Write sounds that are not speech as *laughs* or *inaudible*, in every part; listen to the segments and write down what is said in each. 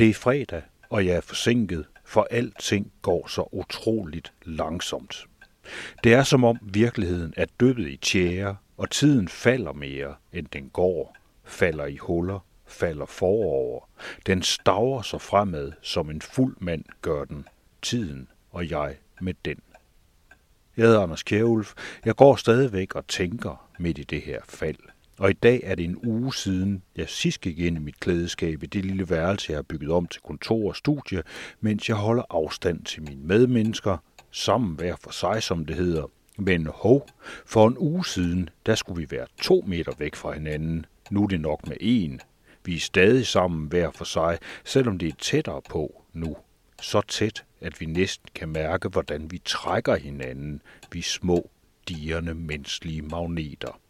Det er fredag, og jeg er forsinket, for alting går så utroligt langsomt. Det er som om virkeligheden er dyppet i tjære, og tiden falder mere, end den går, falder i huller, falder forover. Den staver sig fremad, som en fuld mand gør den, tiden og jeg med den. Jeg hedder Anders Kjærulf. Jeg går stadigvæk og tænker midt i det her fald. Og i dag er det en uge siden, jeg sidst gik ind i mit klædeskab i det lille værelse, jeg har bygget om til kontor og studie, mens jeg holder afstand til mine medmennesker, sammen hver for sig, som det hedder. Men hov, for en uge siden, der skulle vi være to meter væk fra hinanden. Nu er det nok med en. Vi er stadig sammen hver for sig, selvom det er tættere på nu. Så tæt, at vi næsten kan mærke, hvordan vi trækker hinanden, vi små, dirrende menneskelige magneter.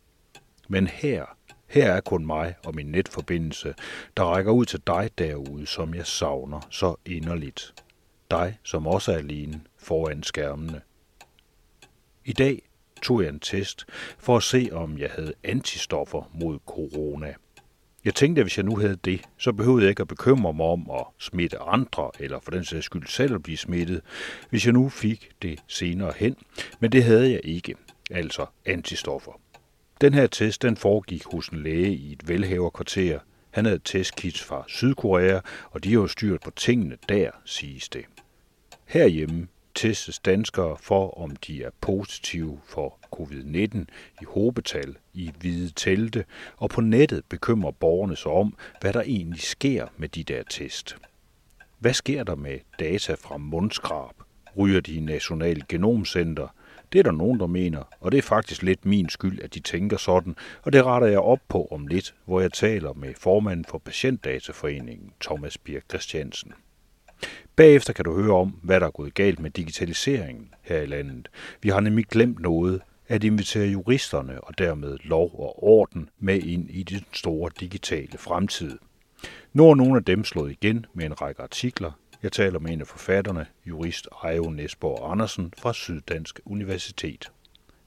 Men her, her er kun mig og min netforbindelse, der rækker ud til dig derude, som jeg savner så inderligt. Dig, som også er alene foran skærmene. I dag tog jeg en test for at se, om jeg havde antistoffer mod corona. Jeg tænkte, at hvis jeg nu havde det, så behøvede jeg ikke at bekymre mig om at smitte andre, eller for den sags skyld selv at blive smittet, hvis jeg nu fik det senere hen. Men det havde jeg ikke, altså antistoffer. Den her test den foregik hos en læge i et velhaverkvarter. Han havde testkits fra Sydkorea, og de har jo styrt på tingene der, siges det. Herhjemme testes danskere for, om de er positive for covid-19 i hobetal i hvide telte, og på nettet bekymrer borgerne sig om, hvad der egentlig sker med de der test. Hvad sker der med data fra mundskrab? Ryger de i National Genomcenter? Det er der nogen, der mener, og det er faktisk lidt min skyld, at de tænker sådan, og det retter jeg op på om lidt, hvor jeg taler med formanden for Patientdataforeningen, Thomas Birk Christiansen. Bagefter kan du høre om, hvad der er gået galt med digitaliseringen her i landet. Vi har nemlig glemt noget, at invitere juristerne og dermed lov og orden med ind i den store digitale fremtid. Nu er nogle af dem slået igen med en række artikler. Jeg taler med en af forfatterne, jurist Ejo Nesborg Andersen fra Syddansk Universitet.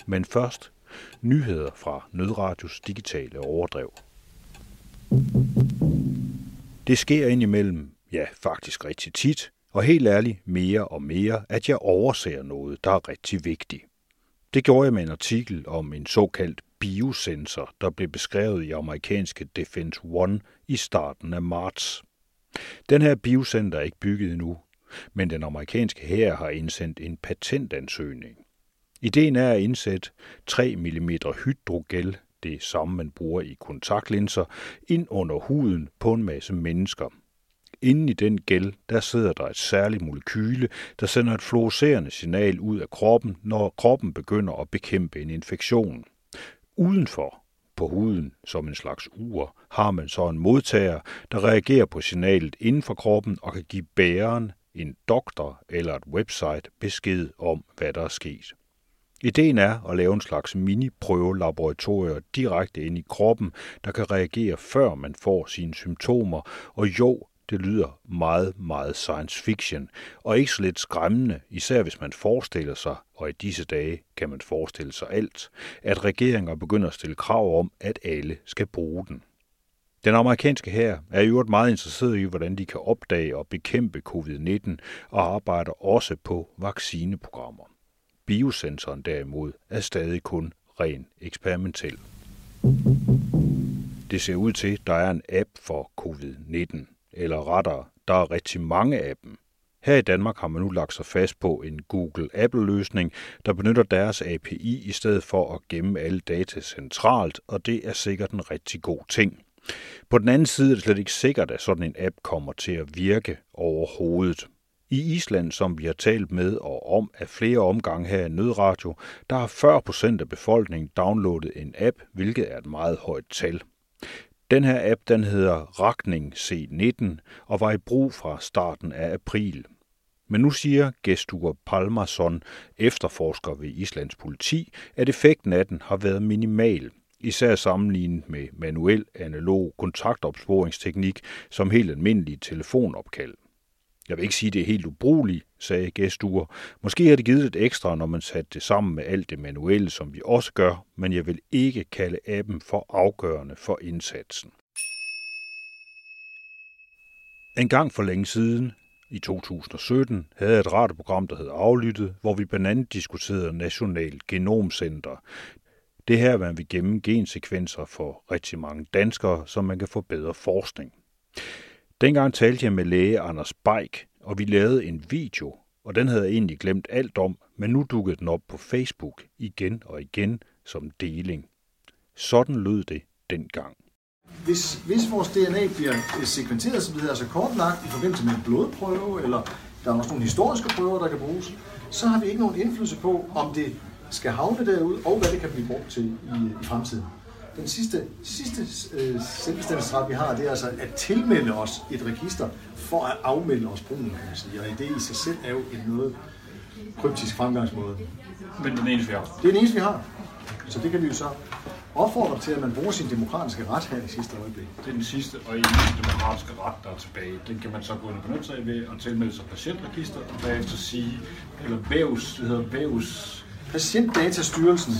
Men først nyheder fra Nødradios digitale overdrev. Det sker indimellem, ja faktisk rigtig tit, og helt ærligt mere og mere, at jeg overser noget, der er rigtig vigtigt. Det gjorde jeg med en artikel om en såkaldt biosensor, der blev beskrevet i amerikanske Defense One i starten af marts. Den her biocenter er ikke bygget endnu, men den amerikanske hær har indsendt en patentansøgning. Ideen er at indsætte 3 mm hydrogel, det samme man bruger i kontaktlinser, ind under huden på en masse mennesker – Inden i den gel, der sidder der et særligt molekyle, der sender et fluorescerende signal ud af kroppen, når kroppen begynder at bekæmpe en infektion. Udenfor, på huden, som en slags ur, har man så en modtager, der reagerer på signalet inden for kroppen og kan give bæreren, en doktor eller et website besked om, hvad der er sket. Ideen er at lave en slags mini-prøvelaboratorier direkte ind i kroppen, der kan reagere før man får sine symptomer, og jo, det lyder meget, meget science fiction, og ikke så lidt skræmmende, især hvis man forestiller sig, og i disse dage kan man forestille sig alt, at regeringer begynder at stille krav om, at alle skal bruge den. Den amerikanske her er i øvrigt meget interesseret i, hvordan de kan opdage og bekæmpe covid-19 og arbejder også på vaccineprogrammer. Biosensoren derimod er stadig kun ren eksperimentel. Det ser ud til, at der er en app for covid-19 eller rettere, der er rigtig mange af dem. Her i Danmark har man nu lagt sig fast på en Google-Apple-løsning, der benytter deres API i stedet for at gemme alle data centralt, og det er sikkert en rigtig god ting. På den anden side er det slet ikke sikkert, at sådan en app kommer til at virke overhovedet. I Island, som vi har talt med og om af flere omgange her i Nødradio, der har 40 procent af befolkningen downloadet en app, hvilket er et meget højt tal. Den her app den hedder Rakning C19 og var i brug fra starten af april. Men nu siger Gestur Palmason, efterforsker ved Islands politi, at effekten af den har været minimal, især sammenlignet med manuel analog kontaktopsporingsteknik som helt almindelige telefonopkald. Jeg vil ikke sige, at det er helt ubrugeligt, sagde Gestur. Måske har det givet lidt ekstra, når man satte det sammen med alt det manuelle, som vi også gør, men jeg vil ikke kalde appen for afgørende for indsatsen. En gang for længe siden, i 2017, havde jeg et radioprogram, der hed Aflyttet, hvor vi blandt andet diskuterede National Genomcenter. Det her, man vil gemme gensekvenser for rigtig mange danskere, så man kan få bedre forskning. Dengang talte jeg med læge Anders Beik, og vi lavede en video, og den havde jeg egentlig glemt alt om, men nu dukkede den op på Facebook igen og igen som deling. Sådan lød det dengang. Hvis, hvis vores DNA bliver øh, sekventeret, som det hedder, altså kortlagt i forbindelse med en blodprøve, eller der er også nogle historiske prøver, der kan bruges, så har vi ikke nogen indflydelse på, om det skal havne derud, og hvad det kan blive brugt til i, øh, i fremtiden. Den sidste, sidste øh, selvbestemmelsesret, vi har, det er altså at tilmelde os et register for at afmelde os brugen, kan man sige. Og det i sig selv er jo en noget kryptisk fremgangsmåde. Men den eneste, vi har. Det er den eneste, vi har. Så det kan vi jo så opfordre til, at man bruger sin demokratiske ret her i sidste øjeblik. Det er den sidste og eneste demokratiske ret, der er tilbage. Den kan man så gå ind og benytte sig af ved at tilmelde sig patientregister, og bagefter sige, eller vævs, det hedder vævs, Patientdatastyrelsen.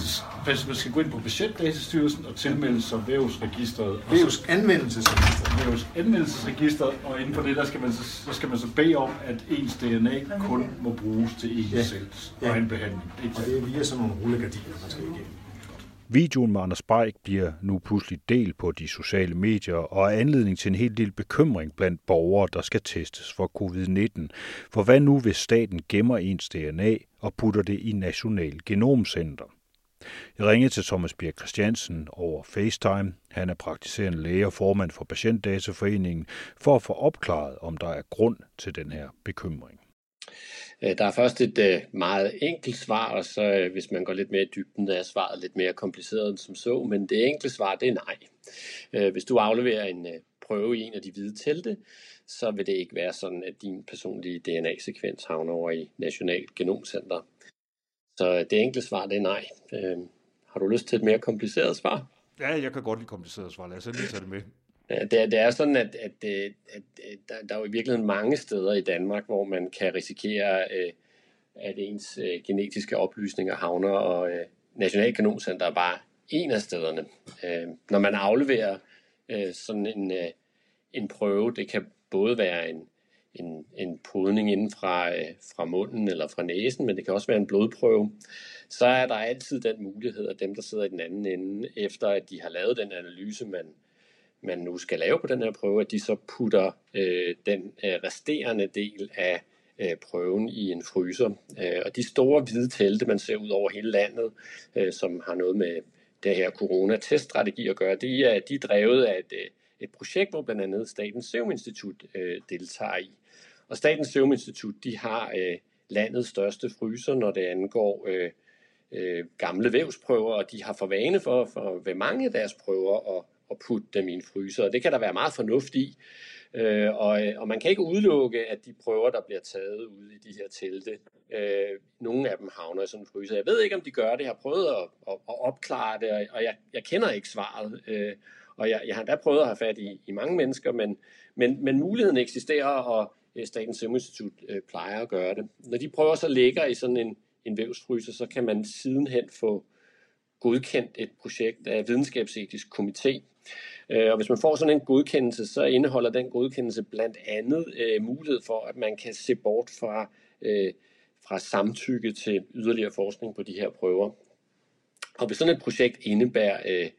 Man skal gå ind på Patientdatastyrelsen og tilmelde sig vævsregisteret. Vævs anvendelsesregisteret. Vævs anvendelsesregisteret, og inden for det, der skal man, så, så skal man så bede om, at ens DNA kun må bruges til ens ja. selv ja. egen behandling. Og det er via sådan nogle rullegardiner, man skal igennem. Videoen med Anders Beik bliver nu pludselig delt på de sociale medier og er anledning til en hel del bekymring blandt borgere, der skal testes for covid-19. For hvad nu, hvis staten gemmer ens DNA og putter det i National Genomcenter? Jeg ringede til Thomas Birk Christiansen over FaceTime. Han er praktiserende læge og formand for Patientdataforeningen for at få opklaret, om der er grund til den her bekymring. Øh, der er først et øh, meget enkelt svar, og så øh, hvis man går lidt mere i dybden, er svaret lidt mere kompliceret end som så, men det enkle svar, det er nej. Hvis du afleverer en prøve i en af de hvide telte, så vil det ikke være sådan, at din personlige DNA-sekvens havner over i National Genomcenter. Så det enkle svar, det er nej. Har du lyst til et mere kompliceret svar? Ja, jeg kan godt lide kompliceret svar. Lad os lige tage det med. Øh, det er, det er sådan, at, at, øh, at, at der, der er jo i virkeligheden mange steder i Danmark, hvor man kan risikere, at ens genetiske oplysninger havner, og øh, Nationalkanomcenter er bare en af stederne. Når man afleverer sådan en, en prøve, det kan både være en, en, en podning inden fra, fra munden eller fra næsen, men det kan også være en blodprøve, så er der altid den mulighed, at dem, der sidder i den anden ende, efter at de har lavet den analyse, man, man nu skal lave på den her prøve, at de så putter øh, den øh, resterende del af øh, prøven i en fryser. Øh, og de store hvide telte, man ser ud over hele landet, øh, som har noget med det her corona-teststrategi at gøre, de er, de er drevet af et, øh, et projekt, hvor blandt andet Statens Serum Institut øh, deltager i. Og Statens Serum Institut, de har øh, landets største fryser, når det angår øh, øh, gamle vævsprøver, og de har for vane for, for ved mange af deres prøver at at putte dem i en fryser, og det kan der være meget fornuft i. Øh, og, og man kan ikke udelukke, at de prøver, der bliver taget ude i de her telte, øh, nogle af dem havner i sådan en fryser. Jeg ved ikke, om de gør det. Jeg har prøvet at, at, at opklare det, og jeg, jeg kender ikke svaret. Øh, og jeg, jeg har da prøvet at have fat i, i mange mennesker, men, men, men muligheden eksisterer, og øh, Statens Serum Institut øh, plejer at gøre det. Når de prøver så ligger i sådan en, en vævsfryser, så kan man sidenhen få godkendt et projekt af videnskabsetisk komité, Øh, og hvis man får sådan en godkendelse, så indeholder den godkendelse blandt andet øh, mulighed for, at man kan se bort fra, øh, fra samtykke til yderligere forskning på de her prøver. Og hvis sådan et projekt indebærer øh,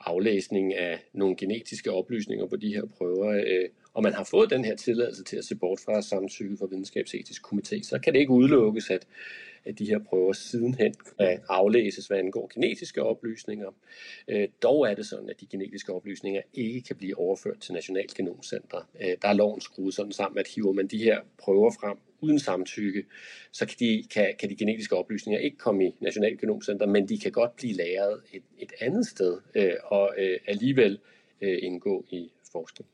aflæsning af nogle genetiske oplysninger på de her prøver, øh, og man har fået den her tilladelse til at se bort fra samtykke fra videnskabsetisk komité, så kan det ikke udelukkes, at de her prøver sidenhen kan aflæses, hvad angår genetiske oplysninger. Øh, dog er det sådan, at de genetiske oplysninger ikke kan blive overført til National Genomcenter. Øh, der er loven skruet sådan sammen, at hiver man de her prøver frem uden samtykke, så kan de, kan, kan de genetiske oplysninger ikke komme i National Genomcenter, men de kan godt blive lagret et, et andet sted øh, og øh, alligevel øh, indgå i forskning.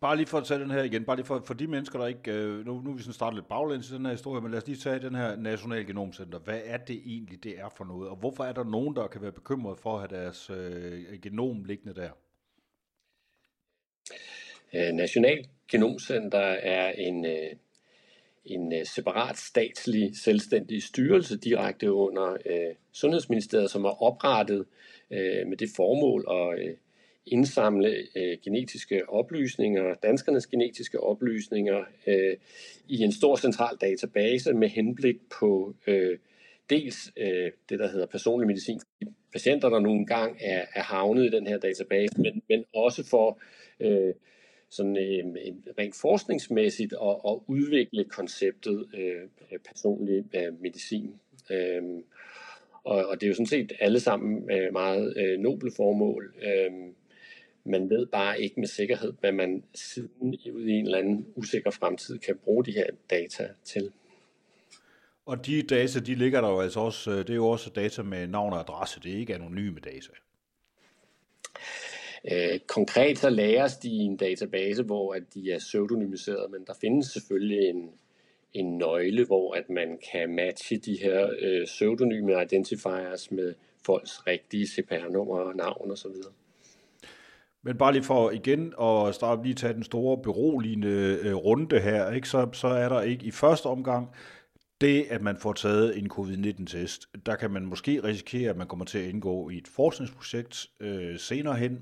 Bare lige for at tage den her igen, bare lige for, for de mennesker, der ikke, øh, nu, nu er vi sådan startet lidt baglæns i den her historie, men lad os lige tage den her National Genomcenter. Hvad er det egentlig, det er for noget, og hvorfor er der nogen, der kan være bekymret for at have deres øh, genom liggende der? Øh, National Genomcenter er en, øh, en øh, separat statslig selvstændig styrelse direkte under øh, Sundhedsministeriet, som er oprettet øh, med det formål at øh, indsamle øh, genetiske oplysninger, danskernes genetiske oplysninger, øh, i en stor central database med henblik på øh, dels øh, det, der hedder personlig medicin, de patienter, der nogle gang er, er havnet i den her database, men, men også for øh, sådan øh, rent forskningsmæssigt at, at udvikle konceptet øh, personlig øh, medicin. Øh, og, og det er jo sådan set alle sammen øh, meget øh, noble formål. Øh, man ved bare ikke med sikkerhed, hvad man siden ud i en eller anden usikker fremtid kan bruge de her data til. Og de data, de ligger der jo altså også, øh, det er jo også data med navn og adresse, det er ikke anonyme data. Øh, konkret så lagres de i en database, hvor at de er pseudonymiseret, men der findes selvfølgelig en, en nøgle, hvor at man kan matche de her øh, pseudonyme identifiers med folks rigtige CPR-nummer, navn osv. Men bare lige for igen at starte lige tage den store beroligende øh, runde her, ikke? Så, så er der ikke i første omgang det, at man får taget en covid-19-test. Der kan man måske risikere, at man kommer til at indgå i et forskningsprojekt øh, senere hen,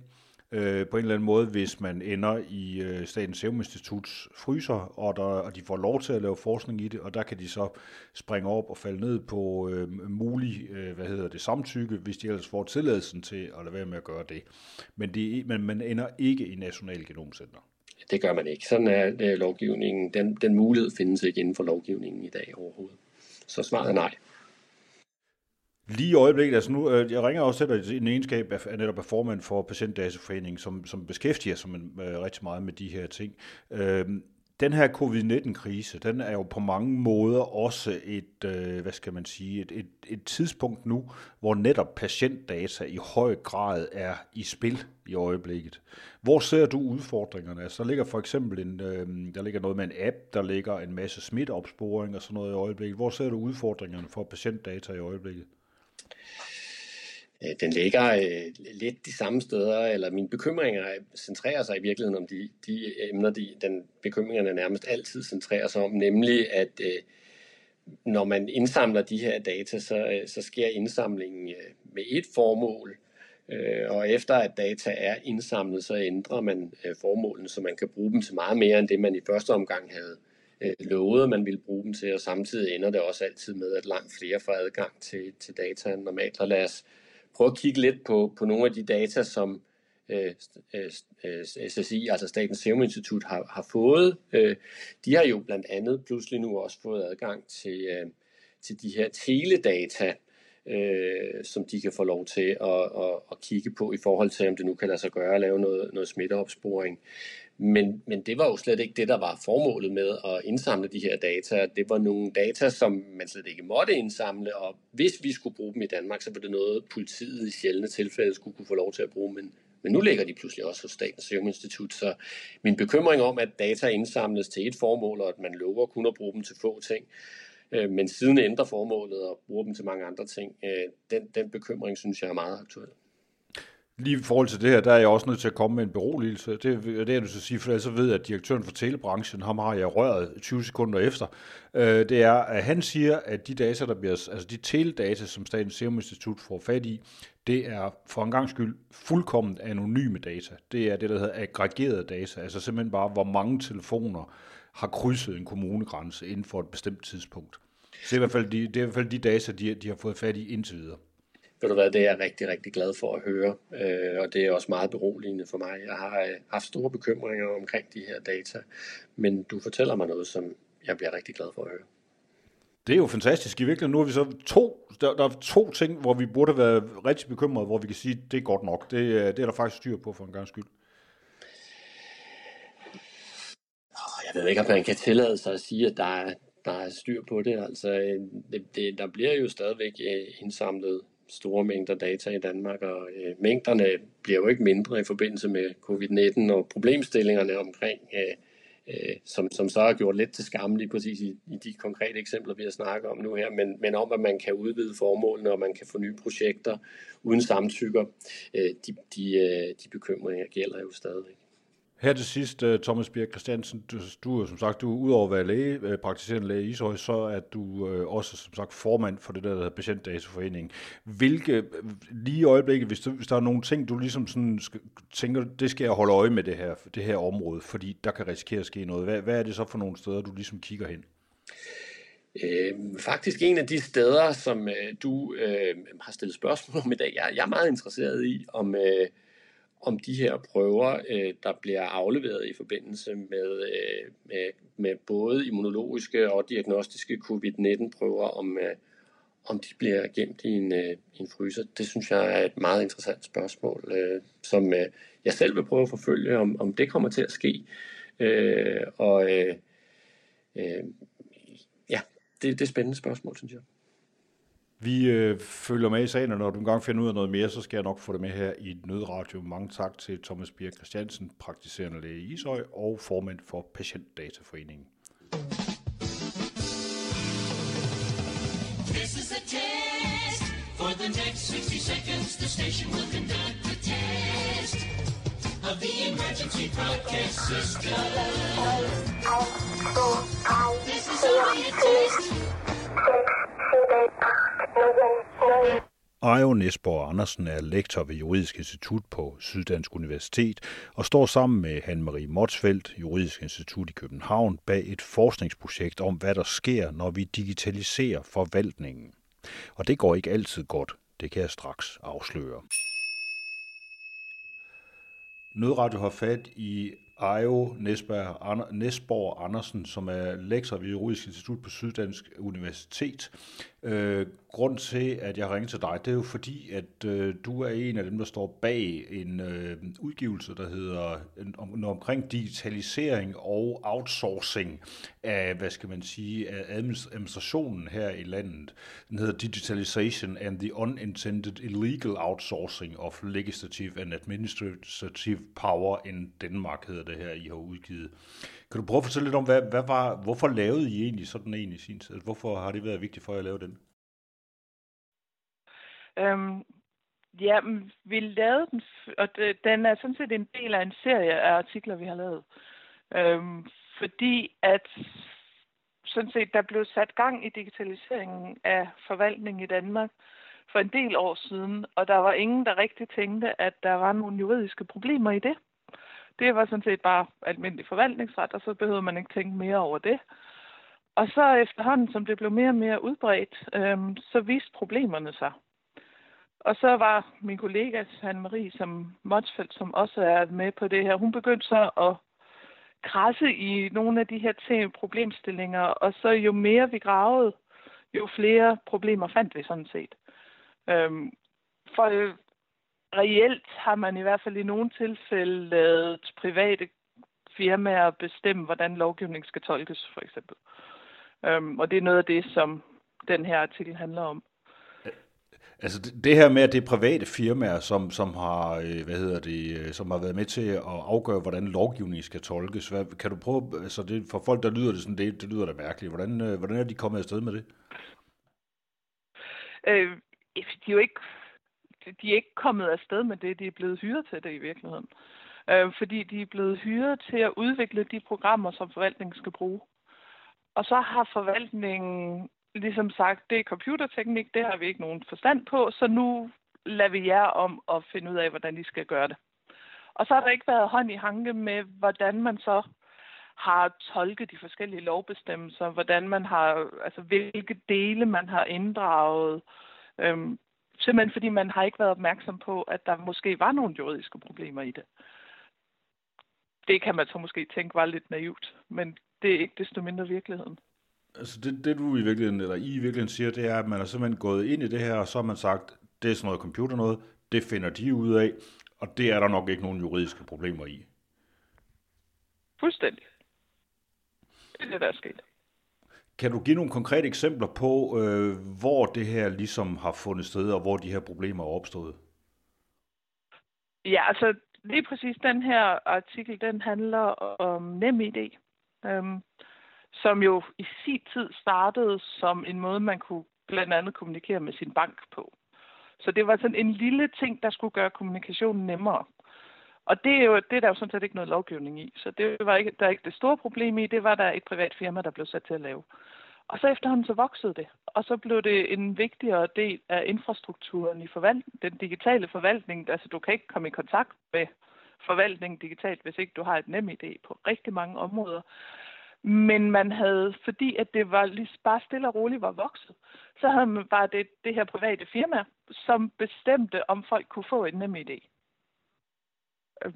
øh, på en eller anden måde, hvis man ender i øh, Statens Serum Instituts fryser, og, der, og de får lov til at lave forskning i det, og der kan de så springe op og falde ned på øh, mulig, øh, hvad hedder det, samtykke, hvis de ellers får tilladelsen til at lade være med at gøre det. Men, det, men man ender ikke i National Genomcenter. Det gør man ikke. Sådan er øh, lovgivningen. Den, den mulighed findes ikke inden for lovgivningen i dag overhovedet. Så svaret er nej. Lige i øjeblikket, altså nu, øh, jeg ringer også til dig i en egenskab af, netop af formand for Patientdataforeningen, som, som beskæftiger sig med, øh, rigtig meget med de her ting. Øh, den her covid-19-krise, den er jo på mange måder også et, øh, hvad skal man sige, et, et, et tidspunkt nu, hvor netop patientdata i høj grad er i spil i øjeblikket. Hvor ser du udfordringerne? Altså, der ligger for eksempel en, øh, der ligger noget med en app, der ligger en masse smitteopsporing og sådan noget i øjeblikket. Hvor ser du udfordringerne for patientdata i øjeblikket? Øh, den ligger øh, lidt de samme steder, eller mine bekymringer centrerer sig i virkeligheden om de, de øh, emner, de, den bekymringerne nærmest altid centrerer sig om, nemlig at øh, når man indsamler de her data, så, øh, så sker indsamlingen øh, med et formål, øh, og efter at data er indsamlet, så ændrer man øh, formålene, så man kan bruge dem til meget mere end det, man i første omgang havde øh, lovet, at man ville bruge dem til, og samtidig ender det også altid med, at langt flere får adgang til, til data end normalt. Og lad os prøve at kigge lidt på, på nogle af de data, som øh, øh, SSI, øh, altså Statens Serum Institut, har, har fået. Øh, de har jo blandt andet pludselig nu også fået adgang til, øh, til de her teledata, øh, som de kan få lov til at, at, at kigge på i forhold til, om det nu kan lade sig gøre at lave noget, noget smitteopsporing. Men, men det var jo slet ikke det, der var formålet med at indsamle de her data. Det var nogle data, som man slet ikke måtte indsamle, og hvis vi skulle bruge dem i Danmark, så var det noget, politiet i sjældne tilfælde skulle kunne få lov til at bruge. Men, men nu ligger de pludselig også hos Statens Serum Institut, så min bekymring om, at data indsamles til et formål, og at man lover kun at bruge dem til få ting, øh, men siden ændrer formålet og bruger dem til mange andre ting, øh, den, den bekymring synes jeg er meget aktuel. Lige i forhold til det her, der er jeg også nødt til at komme med en beroligelse. Det, det er jeg nødt sige, for så ved jeg, at direktøren for telebranchen, ham har jeg røret 20 sekunder efter, øh, det er, at han siger, at de data, der bliver, altså de teledata, som Statens Serum Institut får fat i, det er for en gang skyld fuldkommen anonyme data. Det er det, der hedder aggregerede data, altså simpelthen bare, hvor mange telefoner har krydset en kommunegrænse inden for et bestemt tidspunkt. Så det er i hvert fald de, det er i hvert fald de data, de, de har fået fat i indtil videre ved du hvad, det er jeg rigtig, rigtig glad for at høre, øh, og det er også meget beroligende for mig. Jeg har øh, haft store bekymringer omkring de her data, men du fortæller mig noget, som jeg bliver rigtig glad for at høre. Det er jo fantastisk. I virkeligheden nu er vi så to, der, der er to ting, hvor vi burde være rigtig bekymrede, hvor vi kan sige, at det er godt nok. Det, det er der faktisk styr på for en gang skyld. Jeg ved ikke, om man kan tillade sig at sige, at der er, der er styr på det. Altså, øh, det, det, der bliver jo stadigvæk indsamlet store mængder data i Danmark, og øh, mængderne bliver jo ikke mindre i forbindelse med covid-19, og problemstillingerne omkring, øh, øh, som, som så har gjort lidt til skam lige præcis i, i de konkrete eksempler, vi har snakket om nu her, men, men om, at man kan udvide formålene, og man kan få nye projekter uden samtykker, øh, de, de, øh, de bekymringer gælder jo stadigvæk. Her til sidst, øh, Thomas Birk Christiansen, du, du er som sagt, du er udover at være læge, øh, praktiserende læge i Ishøj, så er du øh, også som sagt formand for det der, der hedder Patientdataforeningen. Hvilke, lige i øjeblikket, hvis, du, hvis der er nogle ting, du ligesom sådan skal, tænker, det skal jeg holde øje med det her, det her område, fordi der kan risikere at ske noget. Hvad, hvad er det så for nogle steder, du ligesom kigger hen? Øh, faktisk en af de steder, som øh, du øh, har stillet spørgsmål om i dag, jeg, jeg er meget interesseret i, om, øh, om de her prøver, øh, der bliver afleveret i forbindelse med, øh, med, med både immunologiske og diagnostiske covid-19-prøver, om, øh, om de bliver gemt i en, øh, en fryser. Det synes jeg er et meget interessant spørgsmål, øh, som øh, jeg selv vil prøve at forfølge, om, om det kommer til at ske. Øh, og øh, øh, ja, det, det er et spændende spørgsmål, synes jeg. Vi øh, følger med i sagen, og når du engang finder ud af noget mere, så skal jeg nok få det med her i Nødradio. Mange tak til Thomas Birk Christiansen, praktiserende læge i Ishøj og formand for Patientdataforeningen. This is a test. For the next 60 seconds, the station will conduct a test of the emergency broadcast system. This is only a test. Ejo Nesborg Andersen er lektor ved Juridisk Institut på Syddansk Universitet og står sammen med Anne-Marie Motsfeldt, Juridisk Institut i København, bag et forskningsprojekt om, hvad der sker, når vi digitaliserer forvaltningen. Og det går ikke altid godt, det kan jeg straks afsløre. Nødradio har fat i Ejo Nesborg Andersen, som er lektor ved Juridisk Institut på Syddansk Universitet. Øh, grund til, at jeg ringer til dig, det er jo fordi, at øh, du er en af dem, der står bag en øh, udgivelse, der hedder en, om, omkring digitalisering og outsourcing af, hvad skal man sige, af administrationen her i landet. Den hedder Digitalization and the Unintended Illegal Outsourcing of Legislative and Administrative Power in Denmark, hedder det her, I har udgivet. Kan du prøve at fortælle lidt om, hvad, hvad var, hvorfor lavede I egentlig sådan en i sin tid? Hvorfor har det været vigtigt for jer at lave den? Øhm, ja, vi lavede den, og det, den er sådan set en del af en serie af artikler, vi har lavet. Øhm, fordi at sådan set, der blev sat gang i digitaliseringen af forvaltningen i Danmark for en del år siden, og der var ingen, der rigtig tænkte, at der var nogle juridiske problemer i det. Det var sådan set bare almindelig forvaltningsret, og så behøvede man ikke tænke mere over det. Og så efterhånden, som det blev mere og mere udbredt, øhm, så viste problemerne sig. Og så var min kollega, Anne Marie, som Motsfeldt, som også er med på det her, hun begyndte så at krasse i nogle af de her ting, problemstillinger, og så jo mere vi gravede, jo flere problemer fandt vi sådan set. Øhm, for reelt har man i hvert fald i nogle tilfælde lavet private firmaer bestemme, hvordan lovgivning skal tolkes, for eksempel. Øhm, og det er noget af det, som den her artikel handler om. Altså det, det her med, at det er private firmaer, som, som har, øh, hvad hedder det, øh, som har været med til at afgøre, hvordan lovgivningen skal tolkes. Hvad, kan du prøve, altså det, for folk, der lyder det sådan, det, det lyder da mærkeligt. Hvordan, øh, hvordan er de kommet afsted med det? Øh, de er jo ikke de er ikke kommet afsted med det, de er blevet hyret til det i virkeligheden. Øh, fordi de er blevet hyret til at udvikle de programmer, som forvaltningen skal bruge. Og så har forvaltningen ligesom sagt, det er computerteknik, det har vi ikke nogen forstand på, så nu lader vi jer om at finde ud af, hvordan I skal gøre det. Og så har der ikke været hånd i hanke med, hvordan man så har tolket de forskellige lovbestemmelser, hvordan man har, altså hvilke dele man har inddraget. Øhm, Simpelthen fordi man har ikke været opmærksom på, at der måske var nogle juridiske problemer i det. Det kan man så måske tænke var lidt naivt, men det er ikke desto mindre virkeligheden. Altså det, det du i virkeligheden, eller I i virkeligheden siger, det er, at man er simpelthen gået ind i det her, og så har man sagt, det er sådan noget computer noget, det finder de ud af, og det er der nok ikke nogen juridiske problemer i. Fuldstændig. Det er det, der er sket. Kan du give nogle konkrete eksempler på, øh, hvor det her ligesom har fundet sted, og hvor de her problemer er opstået? Ja, altså lige præcis den her artikel, den handler om NemID, øhm, som jo i sin tid startede som en måde, man kunne blandt andet kommunikere med sin bank på. Så det var sådan en lille ting, der skulle gøre kommunikationen nemmere. Og det er, jo, det er der jo sådan set ikke noget lovgivning i. Så det var ikke, der er ikke det store problem i. Det var der et privat firma, der blev sat til at lave. Og så efterhånden så voksede det. Og så blev det en vigtigere del af infrastrukturen i forvalt- den digitale forvaltning. Altså du kan ikke komme i kontakt med forvaltningen digitalt, hvis ikke du har et nem idé på rigtig mange områder. Men man havde, fordi at det var lige bare stille og roligt var vokset, så havde man bare det, det her private firma, som bestemte, om folk kunne få en nem idé. Øh,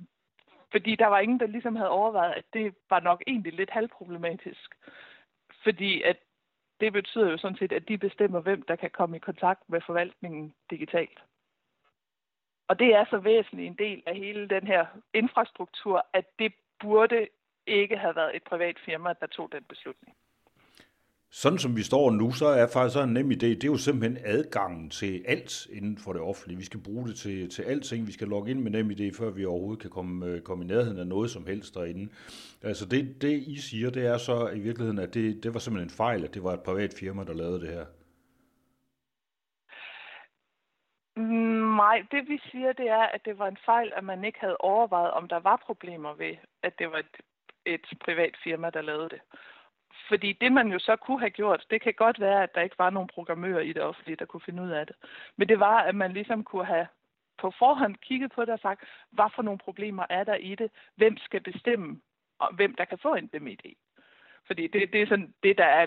fordi der var ingen, der ligesom havde overvejet, at det var nok egentlig lidt halvproblematisk. Fordi at det betyder jo sådan set, at de bestemmer, hvem der kan komme i kontakt med forvaltningen digitalt. Og det er så væsentlig en del af hele den her infrastruktur, at det burde ikke have været et privat firma, der tog den beslutning. Sådan som vi står nu, så er faktisk en nem idé, det er jo simpelthen adgangen til alt inden for det offentlige. Vi skal bruge det til, til alting. Vi skal logge ind med nem idé, før vi overhovedet kan komme, øh, komme i nærheden af noget som helst derinde. Altså det, det I siger, det er så i virkeligheden, at det, det var simpelthen en fejl, at det var et privat firma, der lavede det her. Nej, det vi siger, det er, at det var en fejl, at man ikke havde overvejet, om der var problemer ved, at det var et, et privat firma, der lavede det. Fordi det, man jo så kunne have gjort, det kan godt være, at der ikke var nogen programmører i det offentlige, der kunne finde ud af det. Men det var, at man ligesom kunne have på forhånd kigget på det og sagt, hvad for nogle problemer er der i det? Hvem skal bestemme, og hvem der kan få en dem idé? Fordi det, det er sådan det, der er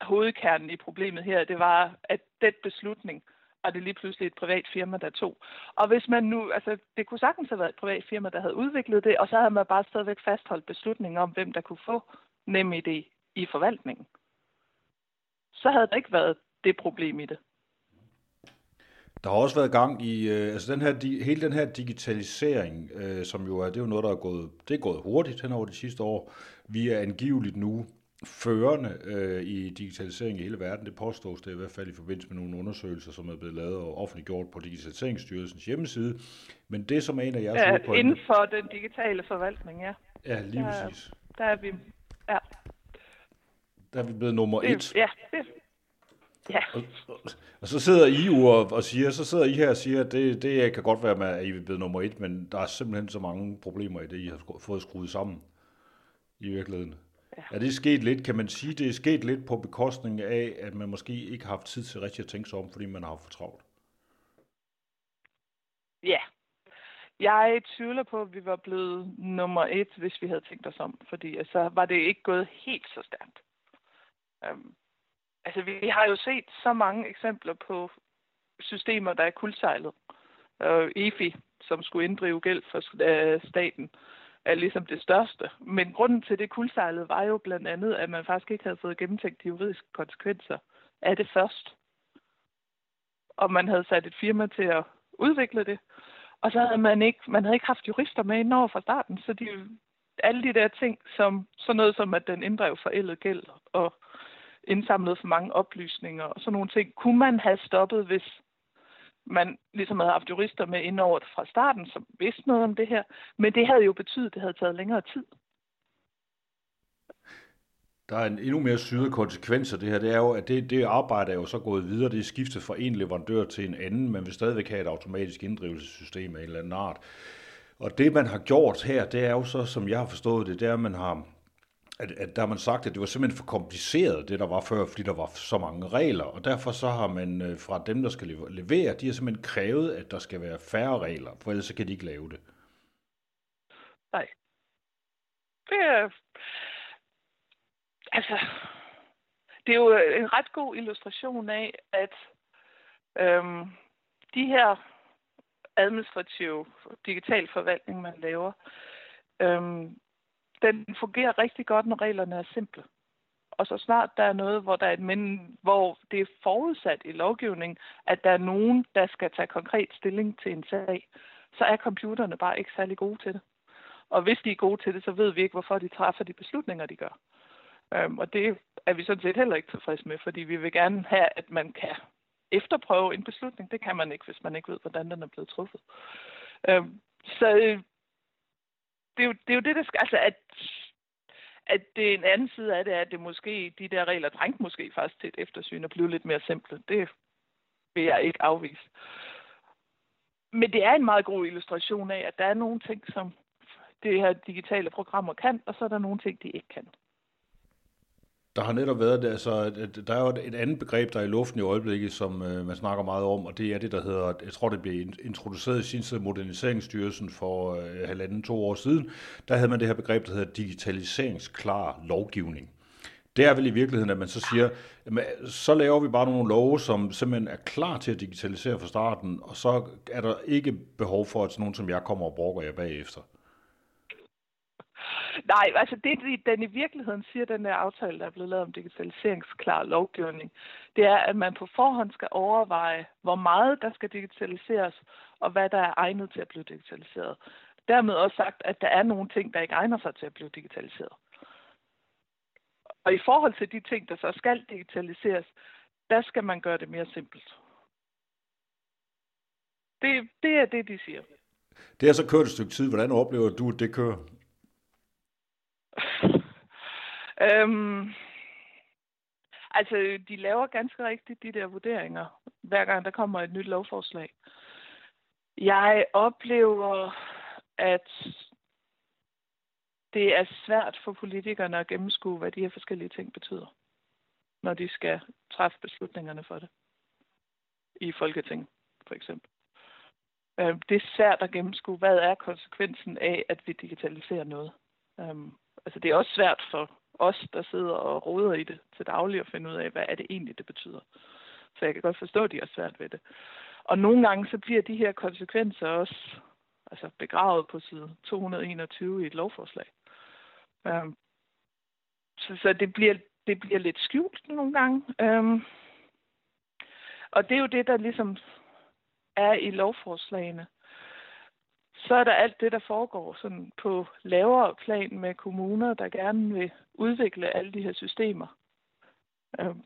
hovedkernen i problemet her. Det var, at den beslutning var det lige pludselig et privat firma, der tog. Og hvis man nu, altså det kunne sagtens have været et privat firma, der havde udviklet det, og så havde man bare stadigvæk fastholdt beslutningen om, hvem der kunne få nem idé i forvaltningen. Så havde der ikke været det problem i det. Der har også været gang i, øh, altså den her, hele den her digitalisering, øh, som jo er, det er jo noget, der er gået, det er gået hurtigt hen over de sidste år. Vi er angiveligt nu førende øh, i digitalisering i hele verden. Det påstås det i hvert fald i forbindelse med nogle undersøgelser, som er blevet lavet og offentliggjort på Digitaliseringsstyrelsens hjemmeside. Men det, som er en af jeres ja, på inden for den digitale forvaltning, ja. Ja, lige der, præcis. Der er vi, ja. Der er vi blevet nummer det, et. Ja, det, Ja. Og, og, og så sidder I jo og, og siger, så sidder I her og siger, at det, det kan godt være med, at I er blevet nummer et, men der er simpelthen så mange problemer i det, I har fået skruet sammen i virkeligheden. Ja. Er det sket lidt, kan man sige, det er sket lidt på bekostning af, at man måske ikke har haft tid til rigtig at tænke sig om, fordi man har haft for travlt? Ja. Jeg tvivler på, at vi var blevet nummer et, hvis vi havde tænkt os om, fordi så altså, var det ikke gået helt så stærkt. Um, altså, vi har jo set så mange eksempler på systemer, der er kuldsejlet. Uh, EFI, som skulle inddrive gæld for uh, staten, er ligesom det største. Men grunden til det kuldsejlede var jo blandt andet, at man faktisk ikke havde fået gennemtænkt de juridiske konsekvenser af det først. Og man havde sat et firma til at udvikle det. Og så havde man ikke, man havde ikke haft jurister med ind over fra starten, så de, alle de der ting, som sådan noget som, at den inddrev forældet gæld og indsamlede for mange oplysninger og sådan nogle ting, kunne man have stoppet, hvis man ligesom havde haft jurister med indover fra starten, som vidste noget om det her. Men det havde jo betydet, at det havde taget længere tid. Der er en endnu mere syde konsekvens af det her, det er jo, at det, det arbejde er jo så gået videre, det er skiftet fra en leverandør til en anden, men vil stadigvæk have et automatisk inddrivelsessystem af en eller anden art. Og det, man har gjort her, det er jo så, som jeg har forstået det, det er, at man har at, at der har man sagt, at det var simpelthen for kompliceret, det der var før, fordi der var så mange regler, og derfor så har man øh, fra dem, der skal levere, de har simpelthen krævet, at der skal være færre regler, for ellers så kan de ikke lave det. Nej. Det er, altså, det er jo øh, en ret god illustration af, at øhm, de her administrative digital forvaltning, man laver, øhm, den fungerer rigtig godt, når reglerne er simple. Og så snart der er noget, hvor, der er et men, hvor det er forudsat i lovgivningen, at der er nogen, der skal tage konkret stilling til en sag, så er computerne bare ikke særlig gode til det. Og hvis de er gode til det, så ved vi ikke, hvorfor de træffer de beslutninger, de gør. Øhm, og det er vi sådan set heller ikke tilfredse med, fordi vi vil gerne have, at man kan efterprøve en beslutning. Det kan man ikke, hvis man ikke ved, hvordan den er blevet truffet. Øhm, så øh, det, er jo, det er jo det, der skal... Altså, at, at det en anden side af det er, at det måske, de der regler trængte måske faktisk til et eftersyn og blive lidt mere simple. Det vil jeg ikke afvise. men det er en meget god illustration af, at der er nogle ting, som det her digitale programmer kan, og så er der nogle ting, de ikke kan. Der har netop været det, altså, øh, der er jo et andet begreb, der er i luften i øjeblikket, som øh, man snakker meget om, og det er det, der hedder, jeg tror, det blev introduceret i sin tid Moderniseringsstyrelsen for øh, halvanden, to år siden. Der havde man det her begreb, der hedder digitaliseringsklar lovgivning. Det er vel i virkeligheden, at man så siger, jamen, så laver vi bare nogle love, som simpelthen er klar til at digitalisere fra starten, og så er der ikke behov for, at sådan nogen som jeg kommer og brokker jer bagefter. Nej, altså det, den i virkeligheden siger, den der aftale, der er blevet lavet om digitaliseringsklar lovgivning, det er, at man på forhånd skal overveje, hvor meget der skal digitaliseres, og hvad der er egnet til at blive digitaliseret. Dermed også sagt, at der er nogle ting, der ikke egner sig til at blive digitaliseret. Og i forhold til de ting, der så skal digitaliseres, der skal man gøre det mere simpelt. Det, det er det, de siger. Det har så kørt et stykke tid. Hvordan oplever du, at det kører? *laughs* øhm, altså, de laver ganske rigtigt de der vurderinger, hver gang der kommer et nyt lovforslag. Jeg oplever, at det er svært for politikerne at gennemskue, hvad de her forskellige ting betyder, når de skal træffe beslutningerne for det. I Folketinget, for eksempel. Øhm, det er svært at gennemskue, hvad er konsekvensen af, at vi digitaliserer noget. Øhm, altså det er også svært for os, der sidder og roder i det til daglig, at finde ud af, hvad er det egentlig, det betyder. Så jeg kan godt forstå, at de har svært ved det. Og nogle gange så bliver de her konsekvenser også altså begravet på side 221 i et lovforslag. Um, så, så det bliver, det bliver lidt skjult nogle gange. Um, og det er jo det, der ligesom er i lovforslagene. Så er der alt det, der foregår sådan på lavere plan med kommuner, der gerne vil udvikle alle de her systemer. Um,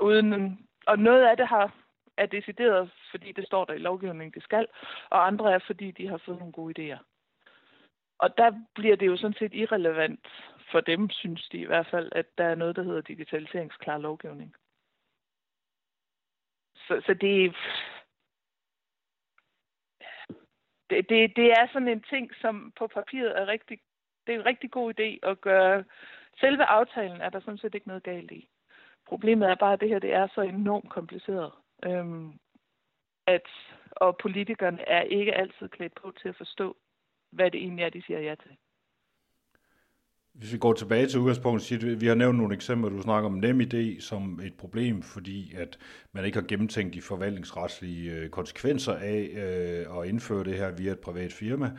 uden, og noget af det har er decideret, fordi det står der i lovgivningen, det skal, og andre er, fordi de har fået nogle gode idéer. Og der bliver det jo sådan set irrelevant for dem, synes de i hvert fald, at der er noget, der hedder digitaliseringsklar lovgivning. Så, så det, det, det, det er sådan en ting, som på papiret er rigtig, det er en rigtig god idé at gøre. Selve aftalen er der sådan set ikke noget galt i. Problemet er bare, at det her det er så enormt kompliceret. Øhm, at, og politikerne er ikke altid klædt på til at forstå, hvad det egentlig er, de siger ja til. Hvis vi går tilbage til udgangspunktet, vi har nævnt nogle eksempler, du snakker om NemID som et problem, fordi at man ikke har gennemtænkt de forvaltningsretslige øh, konsekvenser af øh, at indføre det her via et privat firma.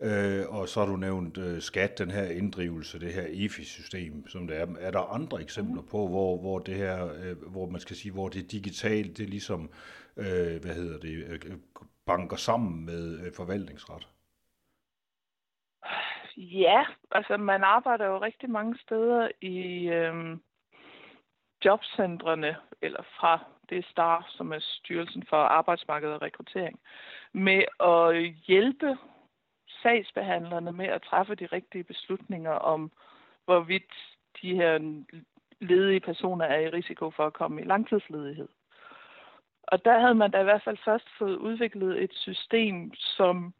Øh, og så har du nævnt øh, skat, den her inddrivelse, det her EFI-system, som det er. Er der andre eksempler på, hvor, hvor det her, øh, hvor man skal sige, hvor det digitalt, det ligesom, øh, hvad hedder det, øh, banker sammen med øh, forvaltningsret? Ja, altså man arbejder jo rigtig mange steder i øh, jobcentrene, eller fra det STAR, som er Styrelsen for Arbejdsmarked og Rekruttering, med at hjælpe sagsbehandlerne med at træffe de rigtige beslutninger om, hvorvidt de her ledige personer er i risiko for at komme i langtidsledighed. Og der havde man da i hvert fald først fået udviklet et system, som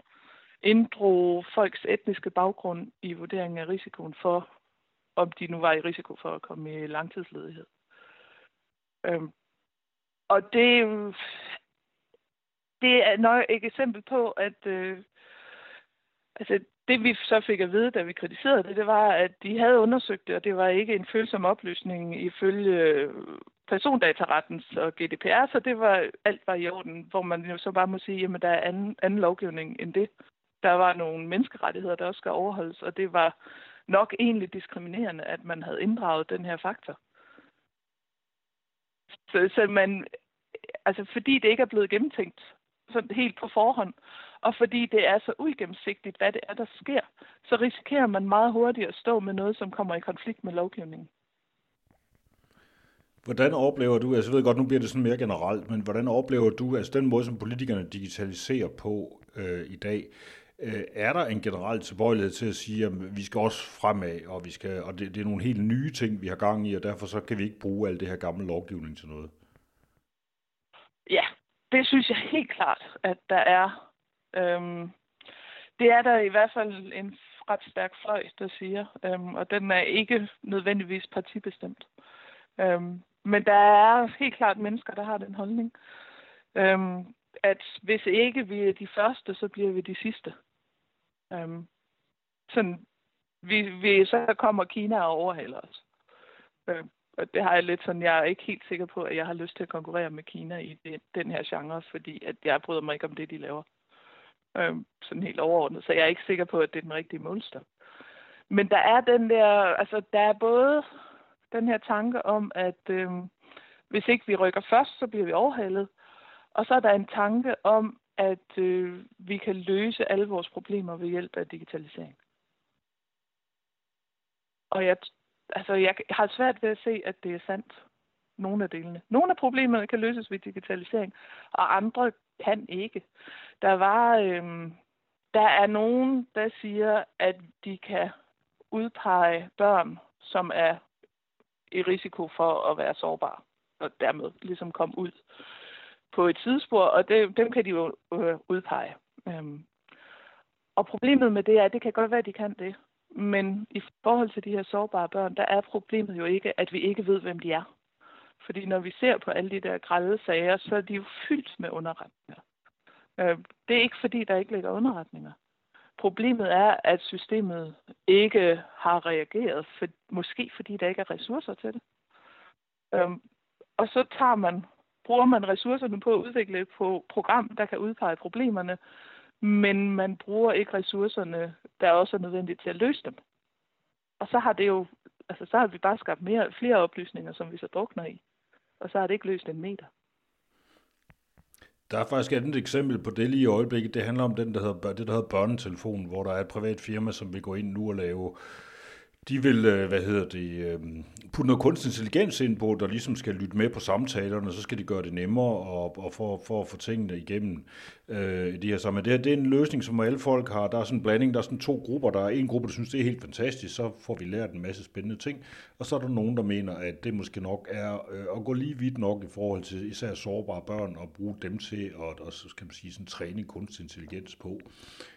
inddrog folks etniske baggrund i vurderingen af risikoen for, om de nu var i risiko for at komme i langtidsledighed. Øhm, og det, det er nok et eksempel på, at øh, Altså, det vi så fik at vide, da vi kritiserede det, det var, at de havde undersøgt det, og det var ikke en følsom oplysning ifølge persondatarettens og GDPR, så det var, alt var i orden, hvor man jo så bare må sige, at der er anden, anden lovgivning end det. Der var nogle menneskerettigheder, der også skal overholdes, og det var nok egentlig diskriminerende, at man havde inddraget den her faktor. Så, så man, altså fordi det ikke er blevet gennemtænkt sådan helt på forhånd, og fordi det er så uigennemsigtigt, hvad det er, der sker, så risikerer man meget hurtigt at stå med noget, som kommer i konflikt med lovgivningen. Hvordan oplever du, altså jeg ved godt, nu bliver det sådan mere generelt, men hvordan oplever du, altså den måde, som politikerne digitaliserer på øh, i dag, øh, er der en generel tilbøjelighed til at sige, at vi skal også fremad, og, vi skal, og det, det er nogle helt nye ting, vi har gang i, og derfor så kan vi ikke bruge al det her gamle lovgivning til noget? Ja, det synes jeg helt klart, at der er. Øhm, det er der i hvert fald en ret stærk fløj, der siger, øhm, og den er ikke nødvendigvis partibestemt. Øhm, men der er helt klart mennesker, der har den holdning, øhm, at hvis ikke vi er de første, så bliver vi de sidste. Øhm, sådan, vi, vi, så kommer Kina og overhaler os. Øhm, og det har jeg lidt sådan, jeg er ikke helt sikker på, at jeg har lyst til at konkurrere med Kina i den, den her genre, fordi at jeg bryder mig ikke om det, de laver. Øhm, sådan helt overordnet. Så jeg er ikke sikker på, at det er den rigtige målstok. Men der er den der, altså der er både den her tanke om, at øhm, hvis ikke vi rykker først, så bliver vi overhalet. Og så er der en tanke om, at øh, vi kan løse alle vores problemer ved hjælp af digitalisering. Og jeg, altså, jeg har svært ved at se, at det er sandt. Nogle af delene. Nogle af problemerne kan løses ved digitalisering, og andre kan ikke. Der var, øh, der er nogen, der siger, at de kan udpege børn, som er i risiko for at være sårbare, og dermed ligesom komme ud på et sidespor, og det, dem kan de jo øh, udpege. Øhm. Og problemet med det er, at det kan godt være, at de kan det, men i forhold til de her sårbare børn, der er problemet jo ikke, at vi ikke ved, hvem de er. Fordi når vi ser på alle de der grælde sager, så er de jo fyldt med underretninger. Øh, det er ikke fordi, der ikke ligger underretninger. Problemet er, at systemet ikke har reageret, for, måske fordi der ikke er ressourcer til det. Øhm, og så tager man, bruger man ressourcerne på at udvikle et program, der kan udpege problemerne, men man bruger ikke ressourcerne, der også er nødvendige til at løse dem. Og så har det jo, altså så har vi bare skabt mere, flere oplysninger, som vi så drukner i. Og så har det ikke løst en meter. Der er faktisk et eksempel på det lige i øjeblikket. Det handler om den, der hedder, det, der hedder børnetelefonen, hvor der er et privat firma, som vil gå ind nu og lave de vil, øh, hvad hedder det, øh, putte noget kunstig intelligens ind på, der ligesom skal lytte med på samtalerne, så skal de gøre det nemmere og, og for, for at få tingene igennem øh, de her sammen. Det her det er en løsning, som alle folk har. Der er sådan en blanding, der er sådan to grupper. Der er en gruppe, der synes, det er helt fantastisk, så får vi lært en masse spændende ting. Og så er der nogen, der mener, at det måske nok er øh, at gå lige vidt nok i forhold til især sårbare børn og bruge dem til at, og, så skal man sige, sådan træne kunstig intelligens på.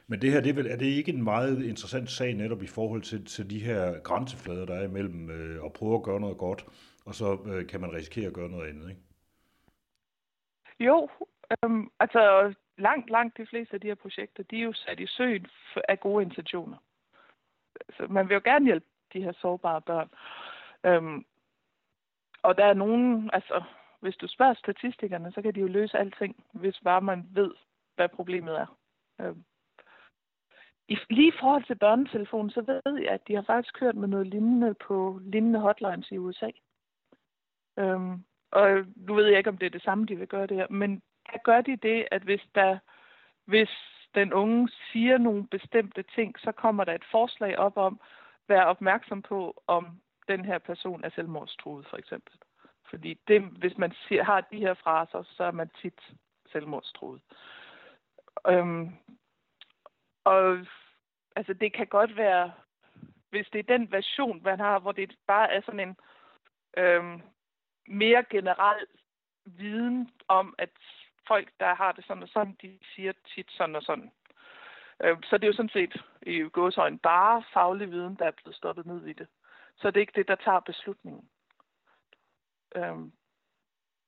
Men det her, det er, vel, er det ikke en meget interessant sag netop i forhold til, til de her grænseflader, der er imellem øh, at prøve at gøre noget godt, og så øh, kan man risikere at gøre noget andet, ikke? Jo, øhm, altså langt, langt de fleste af de her projekter, de er jo sat i søen af gode intentioner. Så man vil jo gerne hjælpe de her sårbare børn. Øhm, og der er nogen, altså hvis du spørger statistikerne, så kan de jo løse alting, hvis bare man ved, hvad problemet er. Øhm, i, lige i forhold til børnetelefonen, så ved jeg, at de har faktisk kørt med noget lignende på lignende hotlines i USA. Øhm, og nu ved jeg ikke, om det er det samme, de vil gøre det her, men der gør de det, at hvis, der, hvis den unge siger nogle bestemte ting, så kommer der et forslag op om, være opmærksom på, om den her person er selvmordstruet, for eksempel. Fordi det, hvis man siger, har de her fraser, så er man tit selvmordstruet. Øhm, og altså, det kan godt være, hvis det er den version, man har, hvor det bare er sådan en øhm, mere generel viden om, at folk, der har det sådan og sådan, de siger tit sådan og sådan. Øhm, så det er jo sådan set i gåsøjne bare faglig viden, der er blevet stoppet ned i det. Så det er ikke det, der tager beslutningen. Øhm,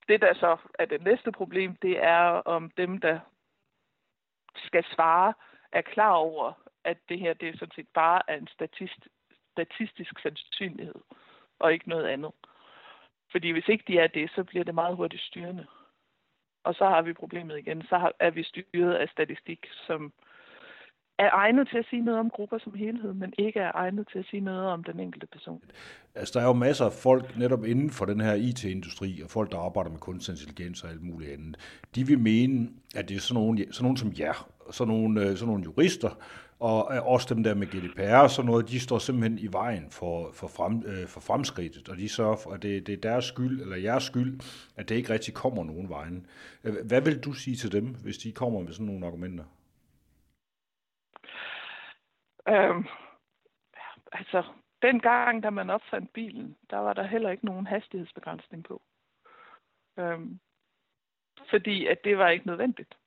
det, der så er det næste problem, det er om dem, der skal svare, er klar over, at det her det er sådan set bare er en statist, statistisk sandsynlighed, og ikke noget andet. Fordi hvis ikke de er det, så bliver det meget hurtigt styrende. Og så har vi problemet igen. Så er vi styret af statistik, som er egnet til at sige noget om grupper som helhed, men ikke er egnet til at sige noget om den enkelte person. Altså, der er jo masser af folk netop inden for den her IT-industri, og folk, der arbejder med kunstig intelligens og alt muligt andet. De vil mene, at det er sådan nogen, sådan nogen som jer, sådan nogle, øh, sådan nogle jurister, og øh, også dem der med GDPR og sådan noget, de står simpelthen i vejen for, for, frem, øh, for fremskridtet, og de sørger for, at det, det er deres skyld, eller jeres skyld, at det ikke rigtig kommer nogen vejen. Hvad vil du sige til dem, hvis de kommer med sådan nogle argumenter? Øhm, altså, den gang, da man opfandt bilen, der var der heller ikke nogen hastighedsbegrænsning på. Øhm, fordi at det var ikke nødvendigt.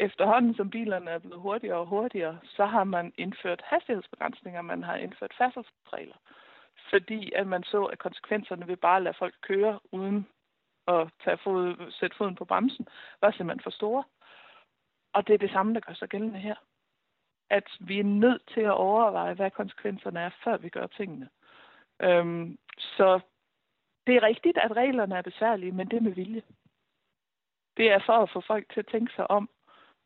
Efterhånden som bilerne er blevet hurtigere og hurtigere, så har man indført hastighedsbegrænsninger, man har indført færdselsregler, fordi at man så, at konsekvenserne ved bare at lade folk køre uden at tage fod, sætte foden på bremsen, var simpelthen for store. Og det er det samme, der gør sig gældende her. At vi er nødt til at overveje, hvad konsekvenserne er, før vi gør tingene. Øhm, så det er rigtigt, at reglerne er besværlige, men det er med vilje. Det er for at få folk til at tænke sig om.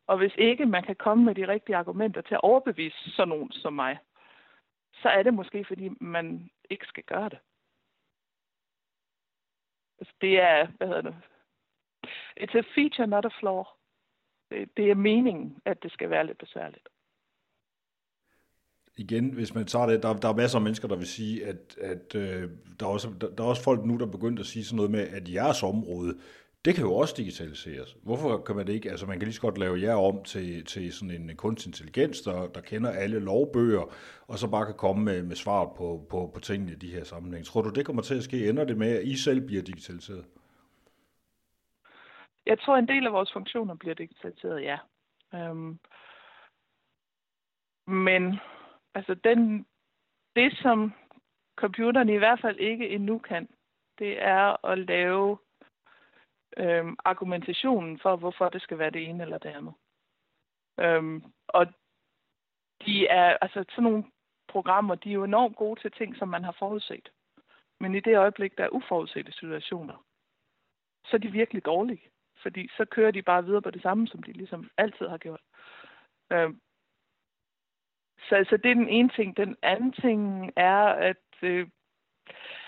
Og hvis ikke man kan komme med de rigtige argumenter til at overbevise sådan nogen som mig, så er det måske, fordi man ikke skal gøre det. Altså, det er, hvad hedder det? It's a feature, not a flaw. Det er meningen, at det skal være lidt besværligt igen, hvis man tager det, der, der er masser af mennesker, der vil sige, at, at øh, der, er også, der, der er også folk nu, der er begyndt at sige sådan noget med, at jeres område, det kan jo også digitaliseres. Hvorfor kan man det ikke? Altså man kan lige så godt lave jer om til, til sådan en kunstig intelligens, der, der kender alle lovbøger, og så bare kan komme med, med svar på, på, på tingene i de her sammenhænge. Tror du, det kommer til at ske? Ender det med, at I selv bliver digitaliseret? Jeg tror, en del af vores funktioner bliver digitaliseret, ja. Øhm, men altså den, det, som computeren i hvert fald ikke endnu kan, det er at lave øhm, argumentationen for, hvorfor det skal være det ene eller det andet. Øhm, og de er, altså sådan nogle programmer, de er jo enormt gode til ting, som man har forudset. Men i det øjeblik, der er uforudsete situationer, så er de virkelig dårlige. Fordi så kører de bare videre på det samme, som de ligesom altid har gjort. Øhm, så altså, det er den ene ting. Den anden ting er, at øh,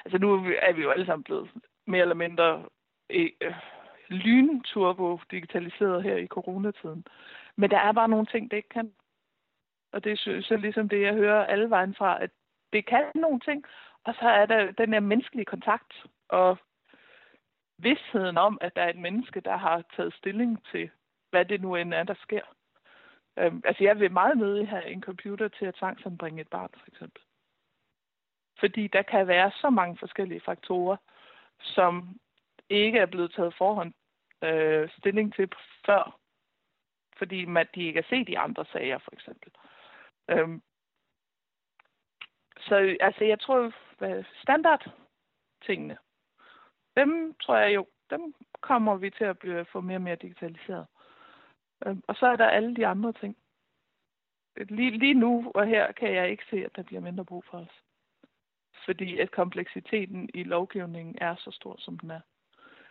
altså nu er vi jo alle sammen blevet mere eller mindre øh, lynturbo digitaliseret her i coronatiden. Men der er bare nogle ting, det ikke kan. Og det er så ligesom det, jeg hører alle vejen fra, at det kan nogle ting, og så er der den her menneskelige kontakt, og vidsheden om, at der er et menneske, der har taget stilling til, hvad det nu end er, der sker. Øhm, altså, jeg vil meget nødig have en computer til at tvangsanbringe et barn, for eksempel. Fordi der kan være så mange forskellige faktorer, som ikke er blevet taget forhånd øh, stilling til før, fordi man, de ikke har set de andre sager, for eksempel. Øhm, så altså, jeg tror, hvad standard tingene, dem tror jeg jo, dem kommer vi til at blive, få mere og mere digitaliseret. Øhm, og så er der alle de andre ting. Lige, lige nu og her kan jeg ikke se, at der bliver mindre brug for os. Fordi at kompleksiteten i lovgivningen er så stor, som den er.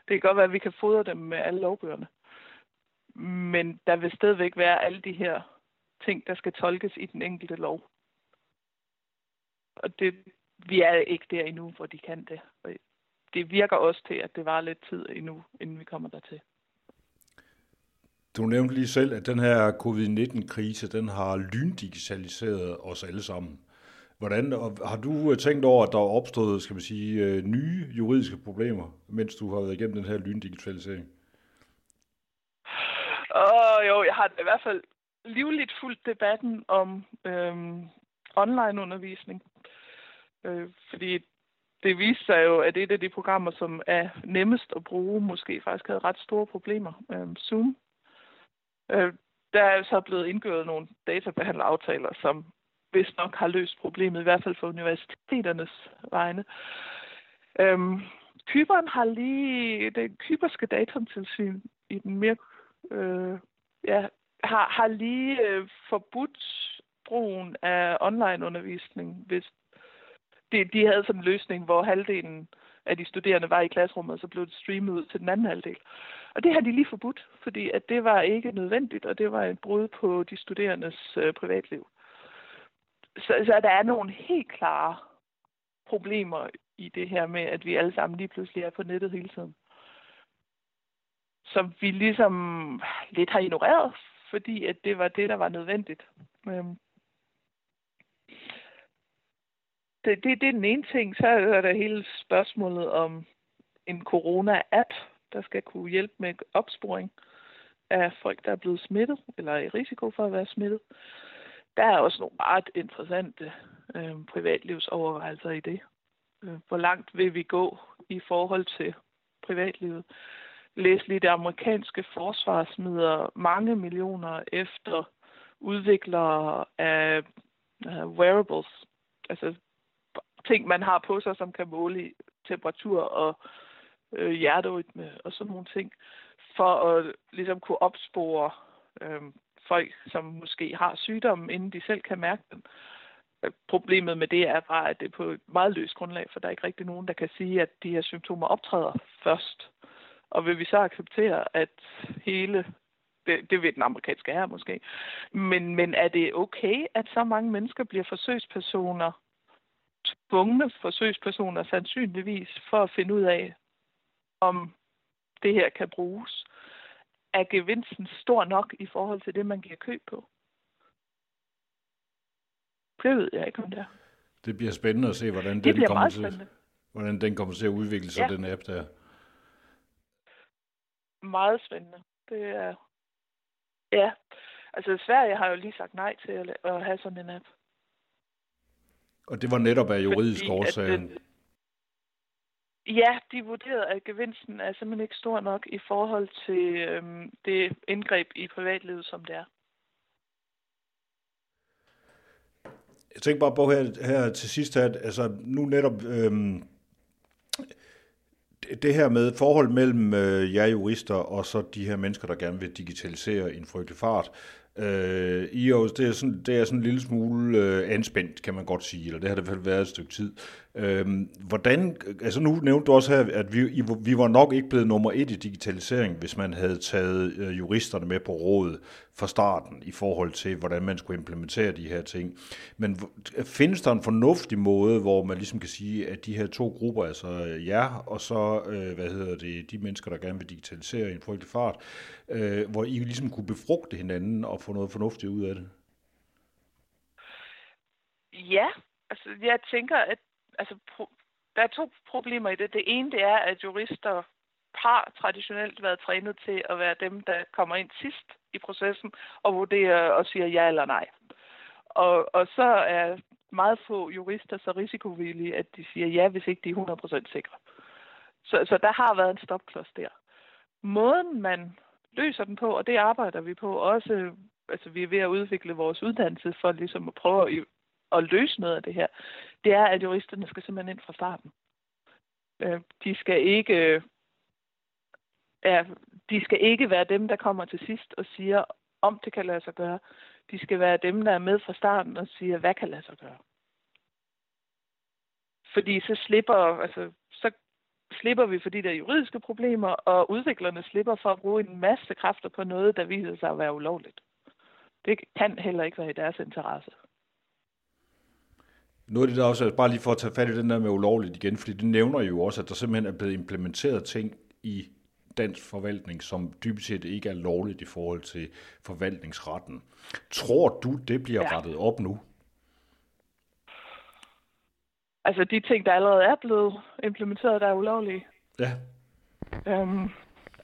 Det kan godt være, at vi kan fodre dem med alle lovbøgerne. Men der vil stadigvæk være alle de her ting, der skal tolkes i den enkelte lov. Og det, vi er ikke der endnu, hvor de kan det. Og det virker også til, at det var lidt tid endnu, inden vi kommer dertil. Du nævnte lige selv, at den her covid-19-krise, den har lyndigitaliseret os alle sammen. Hvordan, har du øh, tænkt over, at der er opstået, skal man sige, øh, nye juridiske problemer, mens du har været igennem den her lyndigitalisering? Åh, oh, jo, jeg har i hvert fald livligt fulgt debatten om øhm, online-undervisning. Øh, fordi det viste sig jo, at et af de programmer, som er nemmest at bruge, måske faktisk havde ret store problemer. Øh, Zoom Øh, der er så blevet indgået nogle databehandleraftaler, som vist nok har løst problemet, i hvert fald for universiteternes vegne. Øhm, Kyberen har lige, det kyberske datumtilsyn i den mere, øh, ja, har, har lige øh, forbudt brugen af onlineundervisning, hvis de, de havde sådan en løsning, hvor halvdelen af de studerende var i klasserummet, og så blev det streamet ud til den anden halvdel. Og det har de lige forbudt, fordi at det var ikke nødvendigt, og det var et brud på de studerendes øh, privatliv. Så, så der er nogle helt klare problemer i det her med, at vi alle sammen lige pludselig er på nettet hele tiden. Som vi ligesom lidt har ignoreret, fordi at det var det, der var nødvendigt. Øhm. Det, det, det er den ene ting. Så er der hele spørgsmålet om en corona-app, der skal kunne hjælpe med opsporing af folk, der er blevet smittet, eller er i risiko for at være smittet. Der er også nogle ret interessante øh, privatlivsovervejelser i det. Øh, hvor langt vil vi gå i forhold til privatlivet? Læs lige, det amerikanske forsvar smider mange millioner efter udviklere af uh, wearables, altså ting, man har på sig, som kan måle temperatur og øh, hjerterytme og sådan nogle ting, for at ligesom kunne opspore øh, folk, som måske har sygdommen, inden de selv kan mærke den. Øh, problemet med det er bare, at det er på et meget løst grundlag, for der er ikke rigtig nogen, der kan sige, at de her symptomer optræder først. Og vil vi så acceptere, at hele det, det vil den amerikanske her måske. Men, men er det okay, at så mange mennesker bliver forsøgspersoner, tvungne forsøgspersoner sandsynligvis, for at finde ud af, om det her kan bruges? Er gevinsten stor nok i forhold til det, man giver køb på? Det ved jeg ikke, om det er. Det bliver spændende at se, hvordan det den kommer til, hvordan den kommer til at udvikle sig, ja. den app der. Meget spændende. Det er... Ja, altså Sverige har jo lige sagt nej til at, have sådan en app. Og det var netop af juridisk årsag. Ja, de vurderede, at gevinsten er simpelthen ikke stor nok i forhold til øhm, det indgreb i privatlivet, som det er. Jeg tænker bare på her, her til sidst, at altså, nu netop øhm, det her med forhold mellem øh, jer jurister og så de her mennesker, der gerne vil digitalisere i en frygtelig fart, Øh, IOS, det er, sådan, det er sådan en lille smule øh, anspændt, kan man godt sige, eller det har det fald været et stykke tid. Øhm, hvordan, altså nu nævnte du også her, at vi, vi var nok ikke blevet nummer et i digitalisering, hvis man havde taget øh, juristerne med på råd fra starten i forhold til, hvordan man skulle implementere de her ting. Men findes der en fornuftig måde, hvor man ligesom kan sige, at de her to grupper, altså øh, jer og så, øh, hvad hedder det, de mennesker, der gerne vil digitalisere i en frygtelig fart, øh, hvor I ligesom kunne befrugte hinanden og få noget fornuftigt ud af det? Ja, altså jeg tænker, at altså, der er to problemer i det. Det ene det er, at jurister har traditionelt været trænet til at være dem, der kommer ind sidst i processen og vurderer og siger ja eller nej. Og, og så er meget få jurister så risikovillige, at de siger ja, hvis ikke de er 100% sikre. Så, så der har været en stopklods der. Måden, man løser den på, og det arbejder vi på også. Altså, vi er ved at udvikle vores uddannelse for ligesom at prøve at, at løse noget af det her. Det er, at juristerne skal simpelthen ind fra starten. Øh, de skal ikke ja, øh, de skal ikke være dem, der kommer til sidst og siger, om det kan lade sig gøre. De skal være dem, der er med fra starten og siger, hvad kan lade sig gøre. Fordi så slipper, altså, så slipper vi for de der juridiske problemer, og udviklerne slipper for at bruge en masse kræfter på noget, der viser sig at være ulovligt. Det kan heller ikke være i deres interesse. Nu er det der også, bare lige for at tage fat i den der med ulovligt igen, fordi det nævner jo også, at der simpelthen er blevet implementeret ting i dansk forvaltning, som dybest set ikke er lovligt i forhold til forvaltningsretten. Tror du, det bliver ja. rettet op nu? Altså de ting, der allerede er blevet implementeret, der er ulovlige. Ja. Øhm,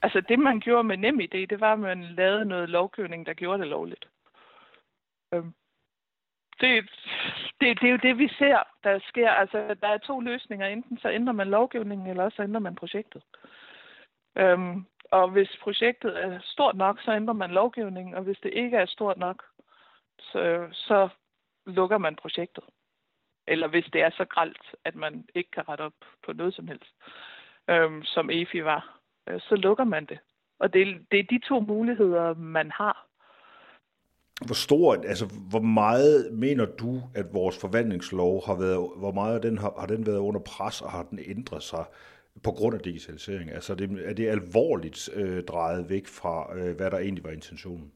altså det, man gjorde med NemID, det var, at man lavede noget lovgivning, der gjorde det lovligt. Øhm, det, det, det er jo det, vi ser, der sker. Altså, der er to løsninger. Enten så ændrer man lovgivningen, eller også så ændrer man projektet. Øhm, og hvis projektet er stort nok, så ændrer man lovgivningen, og hvis det ikke er stort nok, så, så lukker man projektet. Eller hvis det er så gralt, at man ikke kan rette op på noget som helst, øhm, som EFI var, øh, så lukker man det. Og det, det er de to muligheder, man har. Hvor stort, altså hvor meget mener du, at vores forvaltningslov har været, hvor meget den har, har den været under pres, og har den ændret sig på grund af digitalisering? Altså er det, er det alvorligt øh, drejet væk fra, øh, hvad der egentlig var intentionen?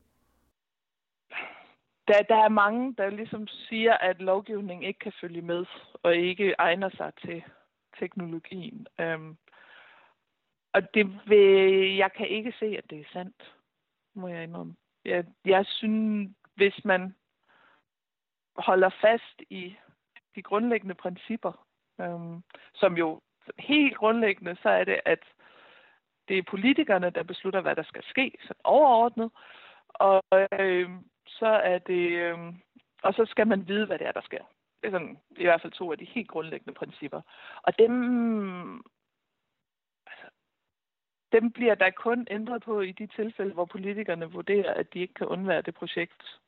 Der, der er mange, der ligesom siger, at lovgivningen ikke kan følge med, og ikke egner sig til teknologien. Øhm, og det vil, jeg kan ikke se, at det er sandt, må jeg indrømme. Jeg, jeg synes, hvis man holder fast i de grundlæggende principper, øhm, som jo helt grundlæggende, så er det, at det er politikerne, der beslutter, hvad der skal ske, så overordnet. Og øh, så er det, øh, og så skal man vide, hvad det er, der sker. Det er sådan, i hvert fald to af de helt grundlæggende principper. Og dem, dem bliver der kun ændret på i de tilfælde, hvor politikerne vurderer, at de ikke kan undvære det projekt,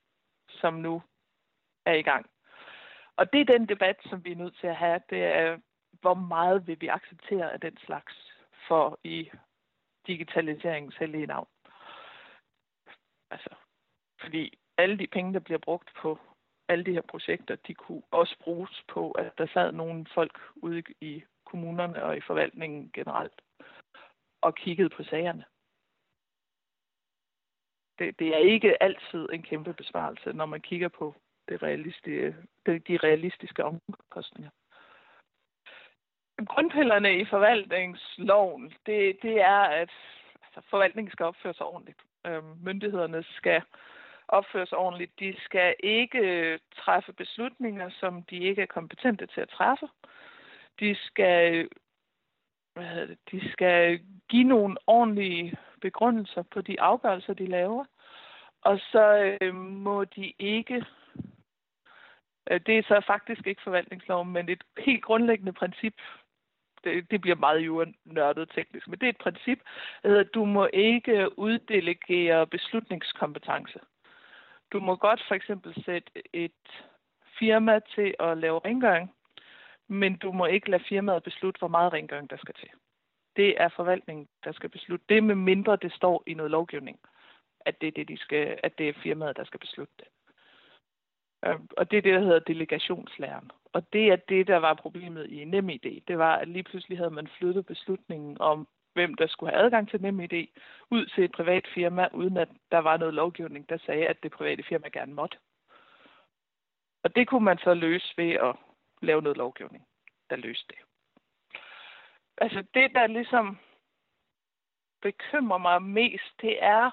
som nu er i gang. Og det er den debat, som vi er nødt til at have. Det er, hvor meget vil vi acceptere af den slags for i digitaliseringens hellige navn. Altså, fordi alle de penge, der bliver brugt på alle de her projekter, de kunne også bruges på, at der sad nogle folk ude i kommunerne og i forvaltningen generelt og kiggede på sagerne. Det, det er ikke altid en kæmpe besparelse, når man kigger på det realistiske, de realistiske omkostninger. Grundpillerne i forvaltningsloven, det, det er, at altså, forvaltningen skal opføre sig ordentligt. Øhm, myndighederne skal opføre sig ordentligt. De skal ikke øh, træffe beslutninger, som de ikke er kompetente til at træffe. De skal, øh, hvad hedder det, de skal give nogle ordentlige begrundelser på de afgørelser, de laver. Og så øh, må de ikke øh, det er så faktisk ikke forvaltningsloven, men et helt grundlæggende princip det, det bliver meget jo nørdet teknisk, men det er et princip, at du må ikke uddelegere beslutningskompetence. Du må godt for eksempel sætte et firma til at lave rengøring, men du må ikke lade firmaet beslutte, hvor meget rengøring der skal til. Det er forvaltningen, der skal beslutte det, med mindre det står i noget lovgivning, at det er, det, de skal, at det er firmaet, der skal beslutte det. Øhm, og det er det, der hedder delegationslæren. Og det er det, der var problemet i NemID. Det var, at lige pludselig havde man flyttet beslutningen om, hvem der skulle have adgang til NemID, ud til et privat firma, uden at der var noget lovgivning, der sagde, at det private firma gerne måtte. Og det kunne man så løse ved at lave noget lovgivning, der løste det. Altså det, der ligesom bekymrer mig mest, det er,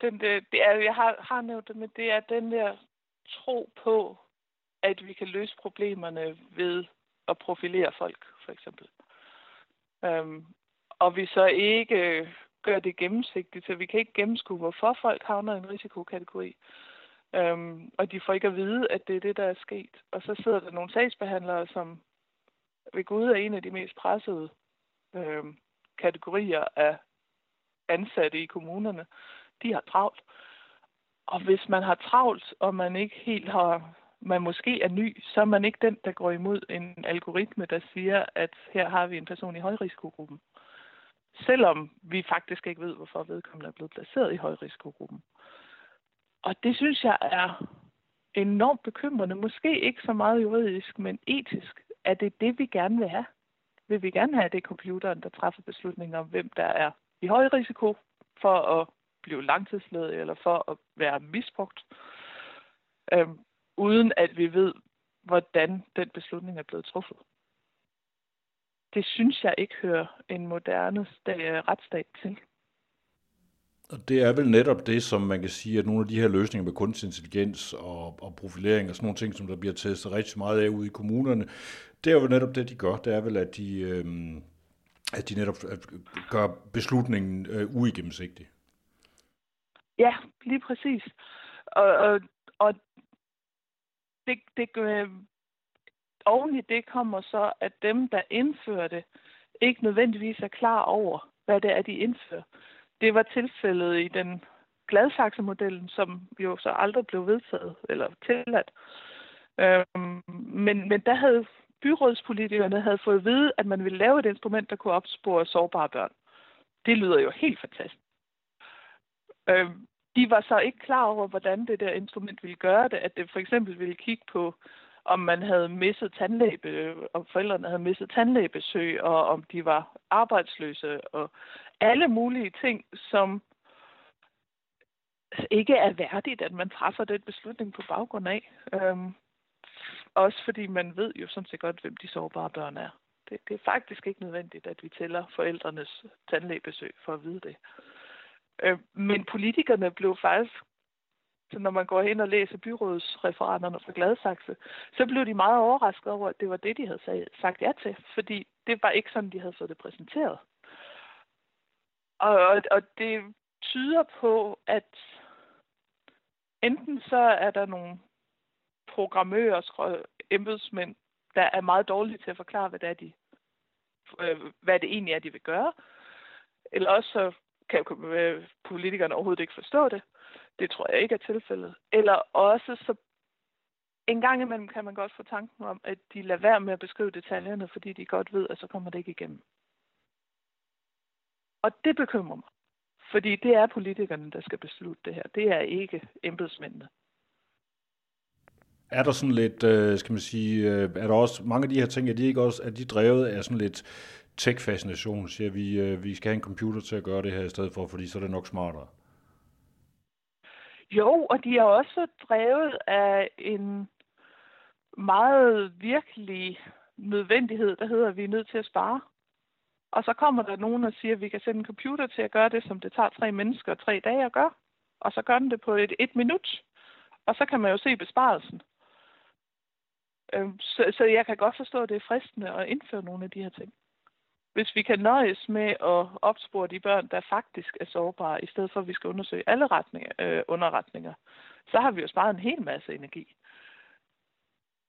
den, det, det er jeg har, har nævnt det, men det er den der tro på, at vi kan løse problemerne ved at profilere folk, for eksempel. Øhm, og vi så ikke gør det gennemsigtigt, så vi kan ikke gennemskue, hvorfor folk havner i en risikokategori. Øhm, og de får ikke at vide, at det er det, der er sket. Og så sidder der nogle sagsbehandlere, som ved Gud er en af de mest pressede øhm, kategorier af ansatte i kommunerne. De har travlt. Og hvis man har travlt, og man ikke helt har, man måske er ny, så er man ikke den, der går imod en algoritme, der siger, at her har vi en person i højrisikogruppen. Selvom vi faktisk ikke ved, hvorfor vedkommende er blevet placeret i højrisikogruppen. Og det synes jeg er enormt bekymrende. Måske ikke så meget juridisk, men etisk. Er det det, vi gerne vil have? Vil vi gerne have, at det er computeren, der træffer beslutninger om, hvem der er i høj risiko for at blive langtidsledig eller for at være misbrugt, øhm, uden at vi ved, hvordan den beslutning er blevet truffet. Det synes jeg ikke hører en moderne øh, retsstat til. Og det er vel netop det, som man kan sige, at nogle af de her løsninger med kunstig intelligens og, og profilering og sådan nogle ting, som der bliver testet rigtig meget af ude i kommunerne, det er jo netop det, de gør. Det er vel, at de, øh, at de netop gør beslutningen øh, uigennemsigtig. Ja, lige præcis. Og, og, og det, det, øh, oven i det kommer så, at dem, der indfører det, ikke nødvendigvis er klar over, hvad det er, de indfører. Det var tilfældet i den Gladsaxe-modellen, som jo så aldrig blev vedtaget eller tilladt. Øhm, men, men der havde byrådspolitikerne havde fået at vide, at man ville lave et instrument, der kunne opspore sårbare børn. Det lyder jo helt fantastisk. Øh, de var så ikke klar over, hvordan det der instrument ville gøre det, at det for eksempel ville kigge på, om man havde misset tandlæge, om forældrene havde misset tandlægebesøg, og om de var arbejdsløse, og alle mulige ting, som ikke er værdigt, at man træffer den beslutning på baggrund af. Øhm, også fordi man ved jo sådan set godt, hvem de sårbare børn er. Det, det er faktisk ikke nødvendigt, at vi tæller forældrenes tandlægebesøg for at vide det. Øh, men politikerne blev faktisk, så når man går hen og læser byrådsreferaterne fra Gladsaxe, så blev de meget overrasket over, at det var det, de havde sagt ja til. Fordi det var ikke sådan, de havde fået det præsenteret. Og, og, og det tyder på, at enten så er der nogle programmører, embedsmænd, der er meget dårlige til at forklare, hvad det er, de, øh, hvad det egentlig er, de vil gøre. Eller også så kan øh, politikerne overhovedet ikke forstå det. Det tror jeg ikke er tilfældet. Eller også så en gang imellem kan man godt få tanken om, at de lader være med at beskrive detaljerne, fordi de godt ved, at så kommer det ikke igennem. Og det bekymrer mig. Fordi det er politikerne, der skal beslutte det her. Det er ikke embedsmændene. Er der sådan lidt, øh, skal man sige, øh, er der også mange af de her ting, er de ikke også, er de drevet af sådan lidt tech-fascination, siger vi, øh, vi skal have en computer til at gøre det her i stedet for, fordi så er det nok smartere? Jo, og de er også drevet af en meget virkelig nødvendighed, der hedder, at vi er nødt til at spare. Og så kommer der nogen og siger, at vi kan sætte en computer til at gøre det, som det tager tre mennesker tre dage at gøre. Og så gør den det på et, et minut. Og så kan man jo se besparelsen. Øhm, så, så jeg kan godt forstå, at det er fristende at indføre nogle af de her ting. Hvis vi kan nøjes med at opspore de børn, der faktisk er sårbare, i stedet for at vi skal undersøge alle retninger, øh, underretninger, så har vi jo sparet en hel masse energi.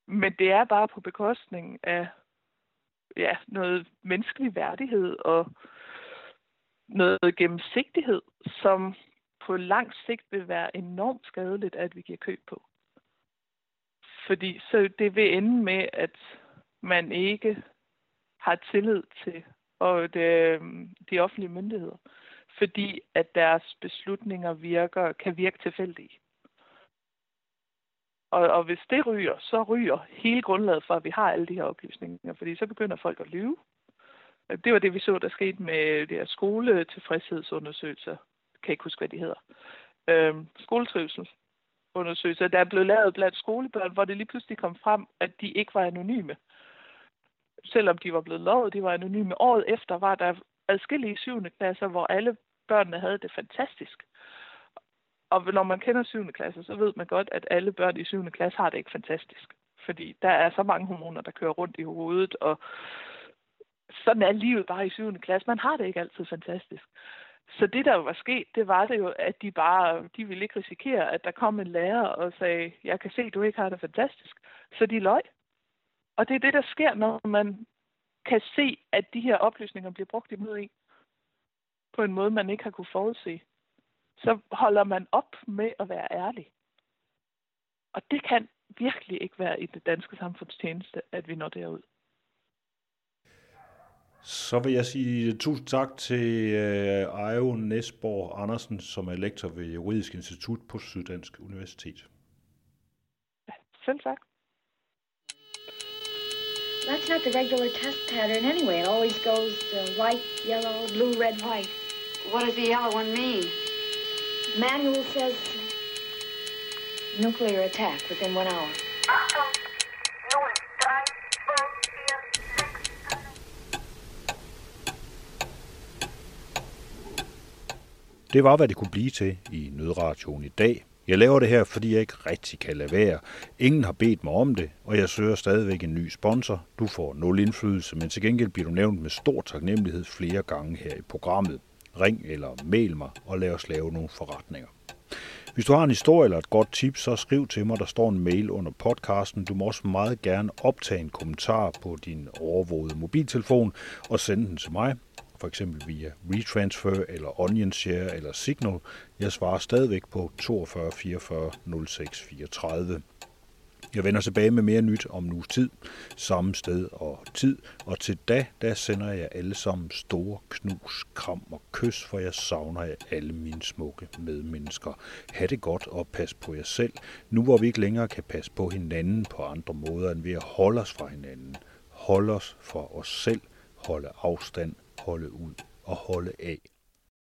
Men det er bare på bekostning af ja, noget menneskelig værdighed og noget gennemsigtighed, som på lang sigt vil være enormt skadeligt, at vi giver køb på. Fordi så det vil ende med, at man ikke har tillid til og det, øhm, de offentlige myndigheder, fordi at deres beslutninger virker, kan virke tilfældige. Og, og hvis det ryger, så ryger hele grundlaget for, at vi har alle de her oplysninger, fordi så begynder folk at lyve. Det var det, vi så, der skete med de her skoletilfredshedsundersøgelser. Jeg kan ikke huske, hvad de hedder. Øhm, skoletrivselsundersøgelser, der er blevet lavet blandt skolebørn, hvor det lige pludselig kom frem, at de ikke var anonyme. Selvom de var blevet lovet, de var anonyme. Året efter var der adskillige syvende klasser, hvor alle børnene havde det fantastisk. Og når man kender 7. klasse, så ved man godt, at alle børn i 7. klasse har det ikke fantastisk. Fordi der er så mange hormoner, der kører rundt i hovedet, og sådan er livet bare i 7. klasse. Man har det ikke altid fantastisk. Så det, der var sket, det var det jo, at de bare, de ville ikke risikere, at der kom en lærer og sagde, jeg kan se, du ikke har det fantastisk. Så de løg. Og det er det, der sker, når man kan se, at de her oplysninger bliver brugt imod en på en måde, man ikke har kunne forudse så holder man op med at være ærlig. Og det kan virkelig ikke være i det danske samfundstjeneste, at vi når derud. Så vil jeg sige tusind tak til uh, Ejo Nesborg Andersen, som er lektor ved Juridisk Institut på Syddansk Universitet. Ja, selv tak. That's not the regular test pattern anyway. It always goes uh, white, yellow, blue, red, white. What does the yellow one mean? Manual says nuclear attack within one hour. Det var, hvad det kunne blive til i Nødradioen i dag. Jeg laver det her, fordi jeg ikke rigtig kan lade være. Ingen har bedt mig om det, og jeg søger stadigvæk en ny sponsor. Du får nul indflydelse, men til gengæld bliver du nævnt med stor taknemmelighed flere gange her i programmet ring eller mail mig og lad os lave nogle forretninger. Hvis du har en historie eller et godt tip, så skriv til mig. Der står en mail under podcasten. Du må også meget gerne optage en kommentar på din overvågede mobiltelefon og sende den til mig. For eksempel via Retransfer eller Onion Share eller Signal. Jeg svarer stadigvæk på 42 44 06 34. Jeg vender tilbage med mere nyt om nu tid, samme sted og tid, og til da, der sender jeg alle sammen store knus, kram og kys, for jeg savner jer alle mine smukke medmennesker. Ha' det godt og pas på jer selv, nu hvor vi ikke længere kan passe på hinanden på andre måder end ved at holde os fra hinanden. Holde os for os selv, holde afstand, holde ud og holde af.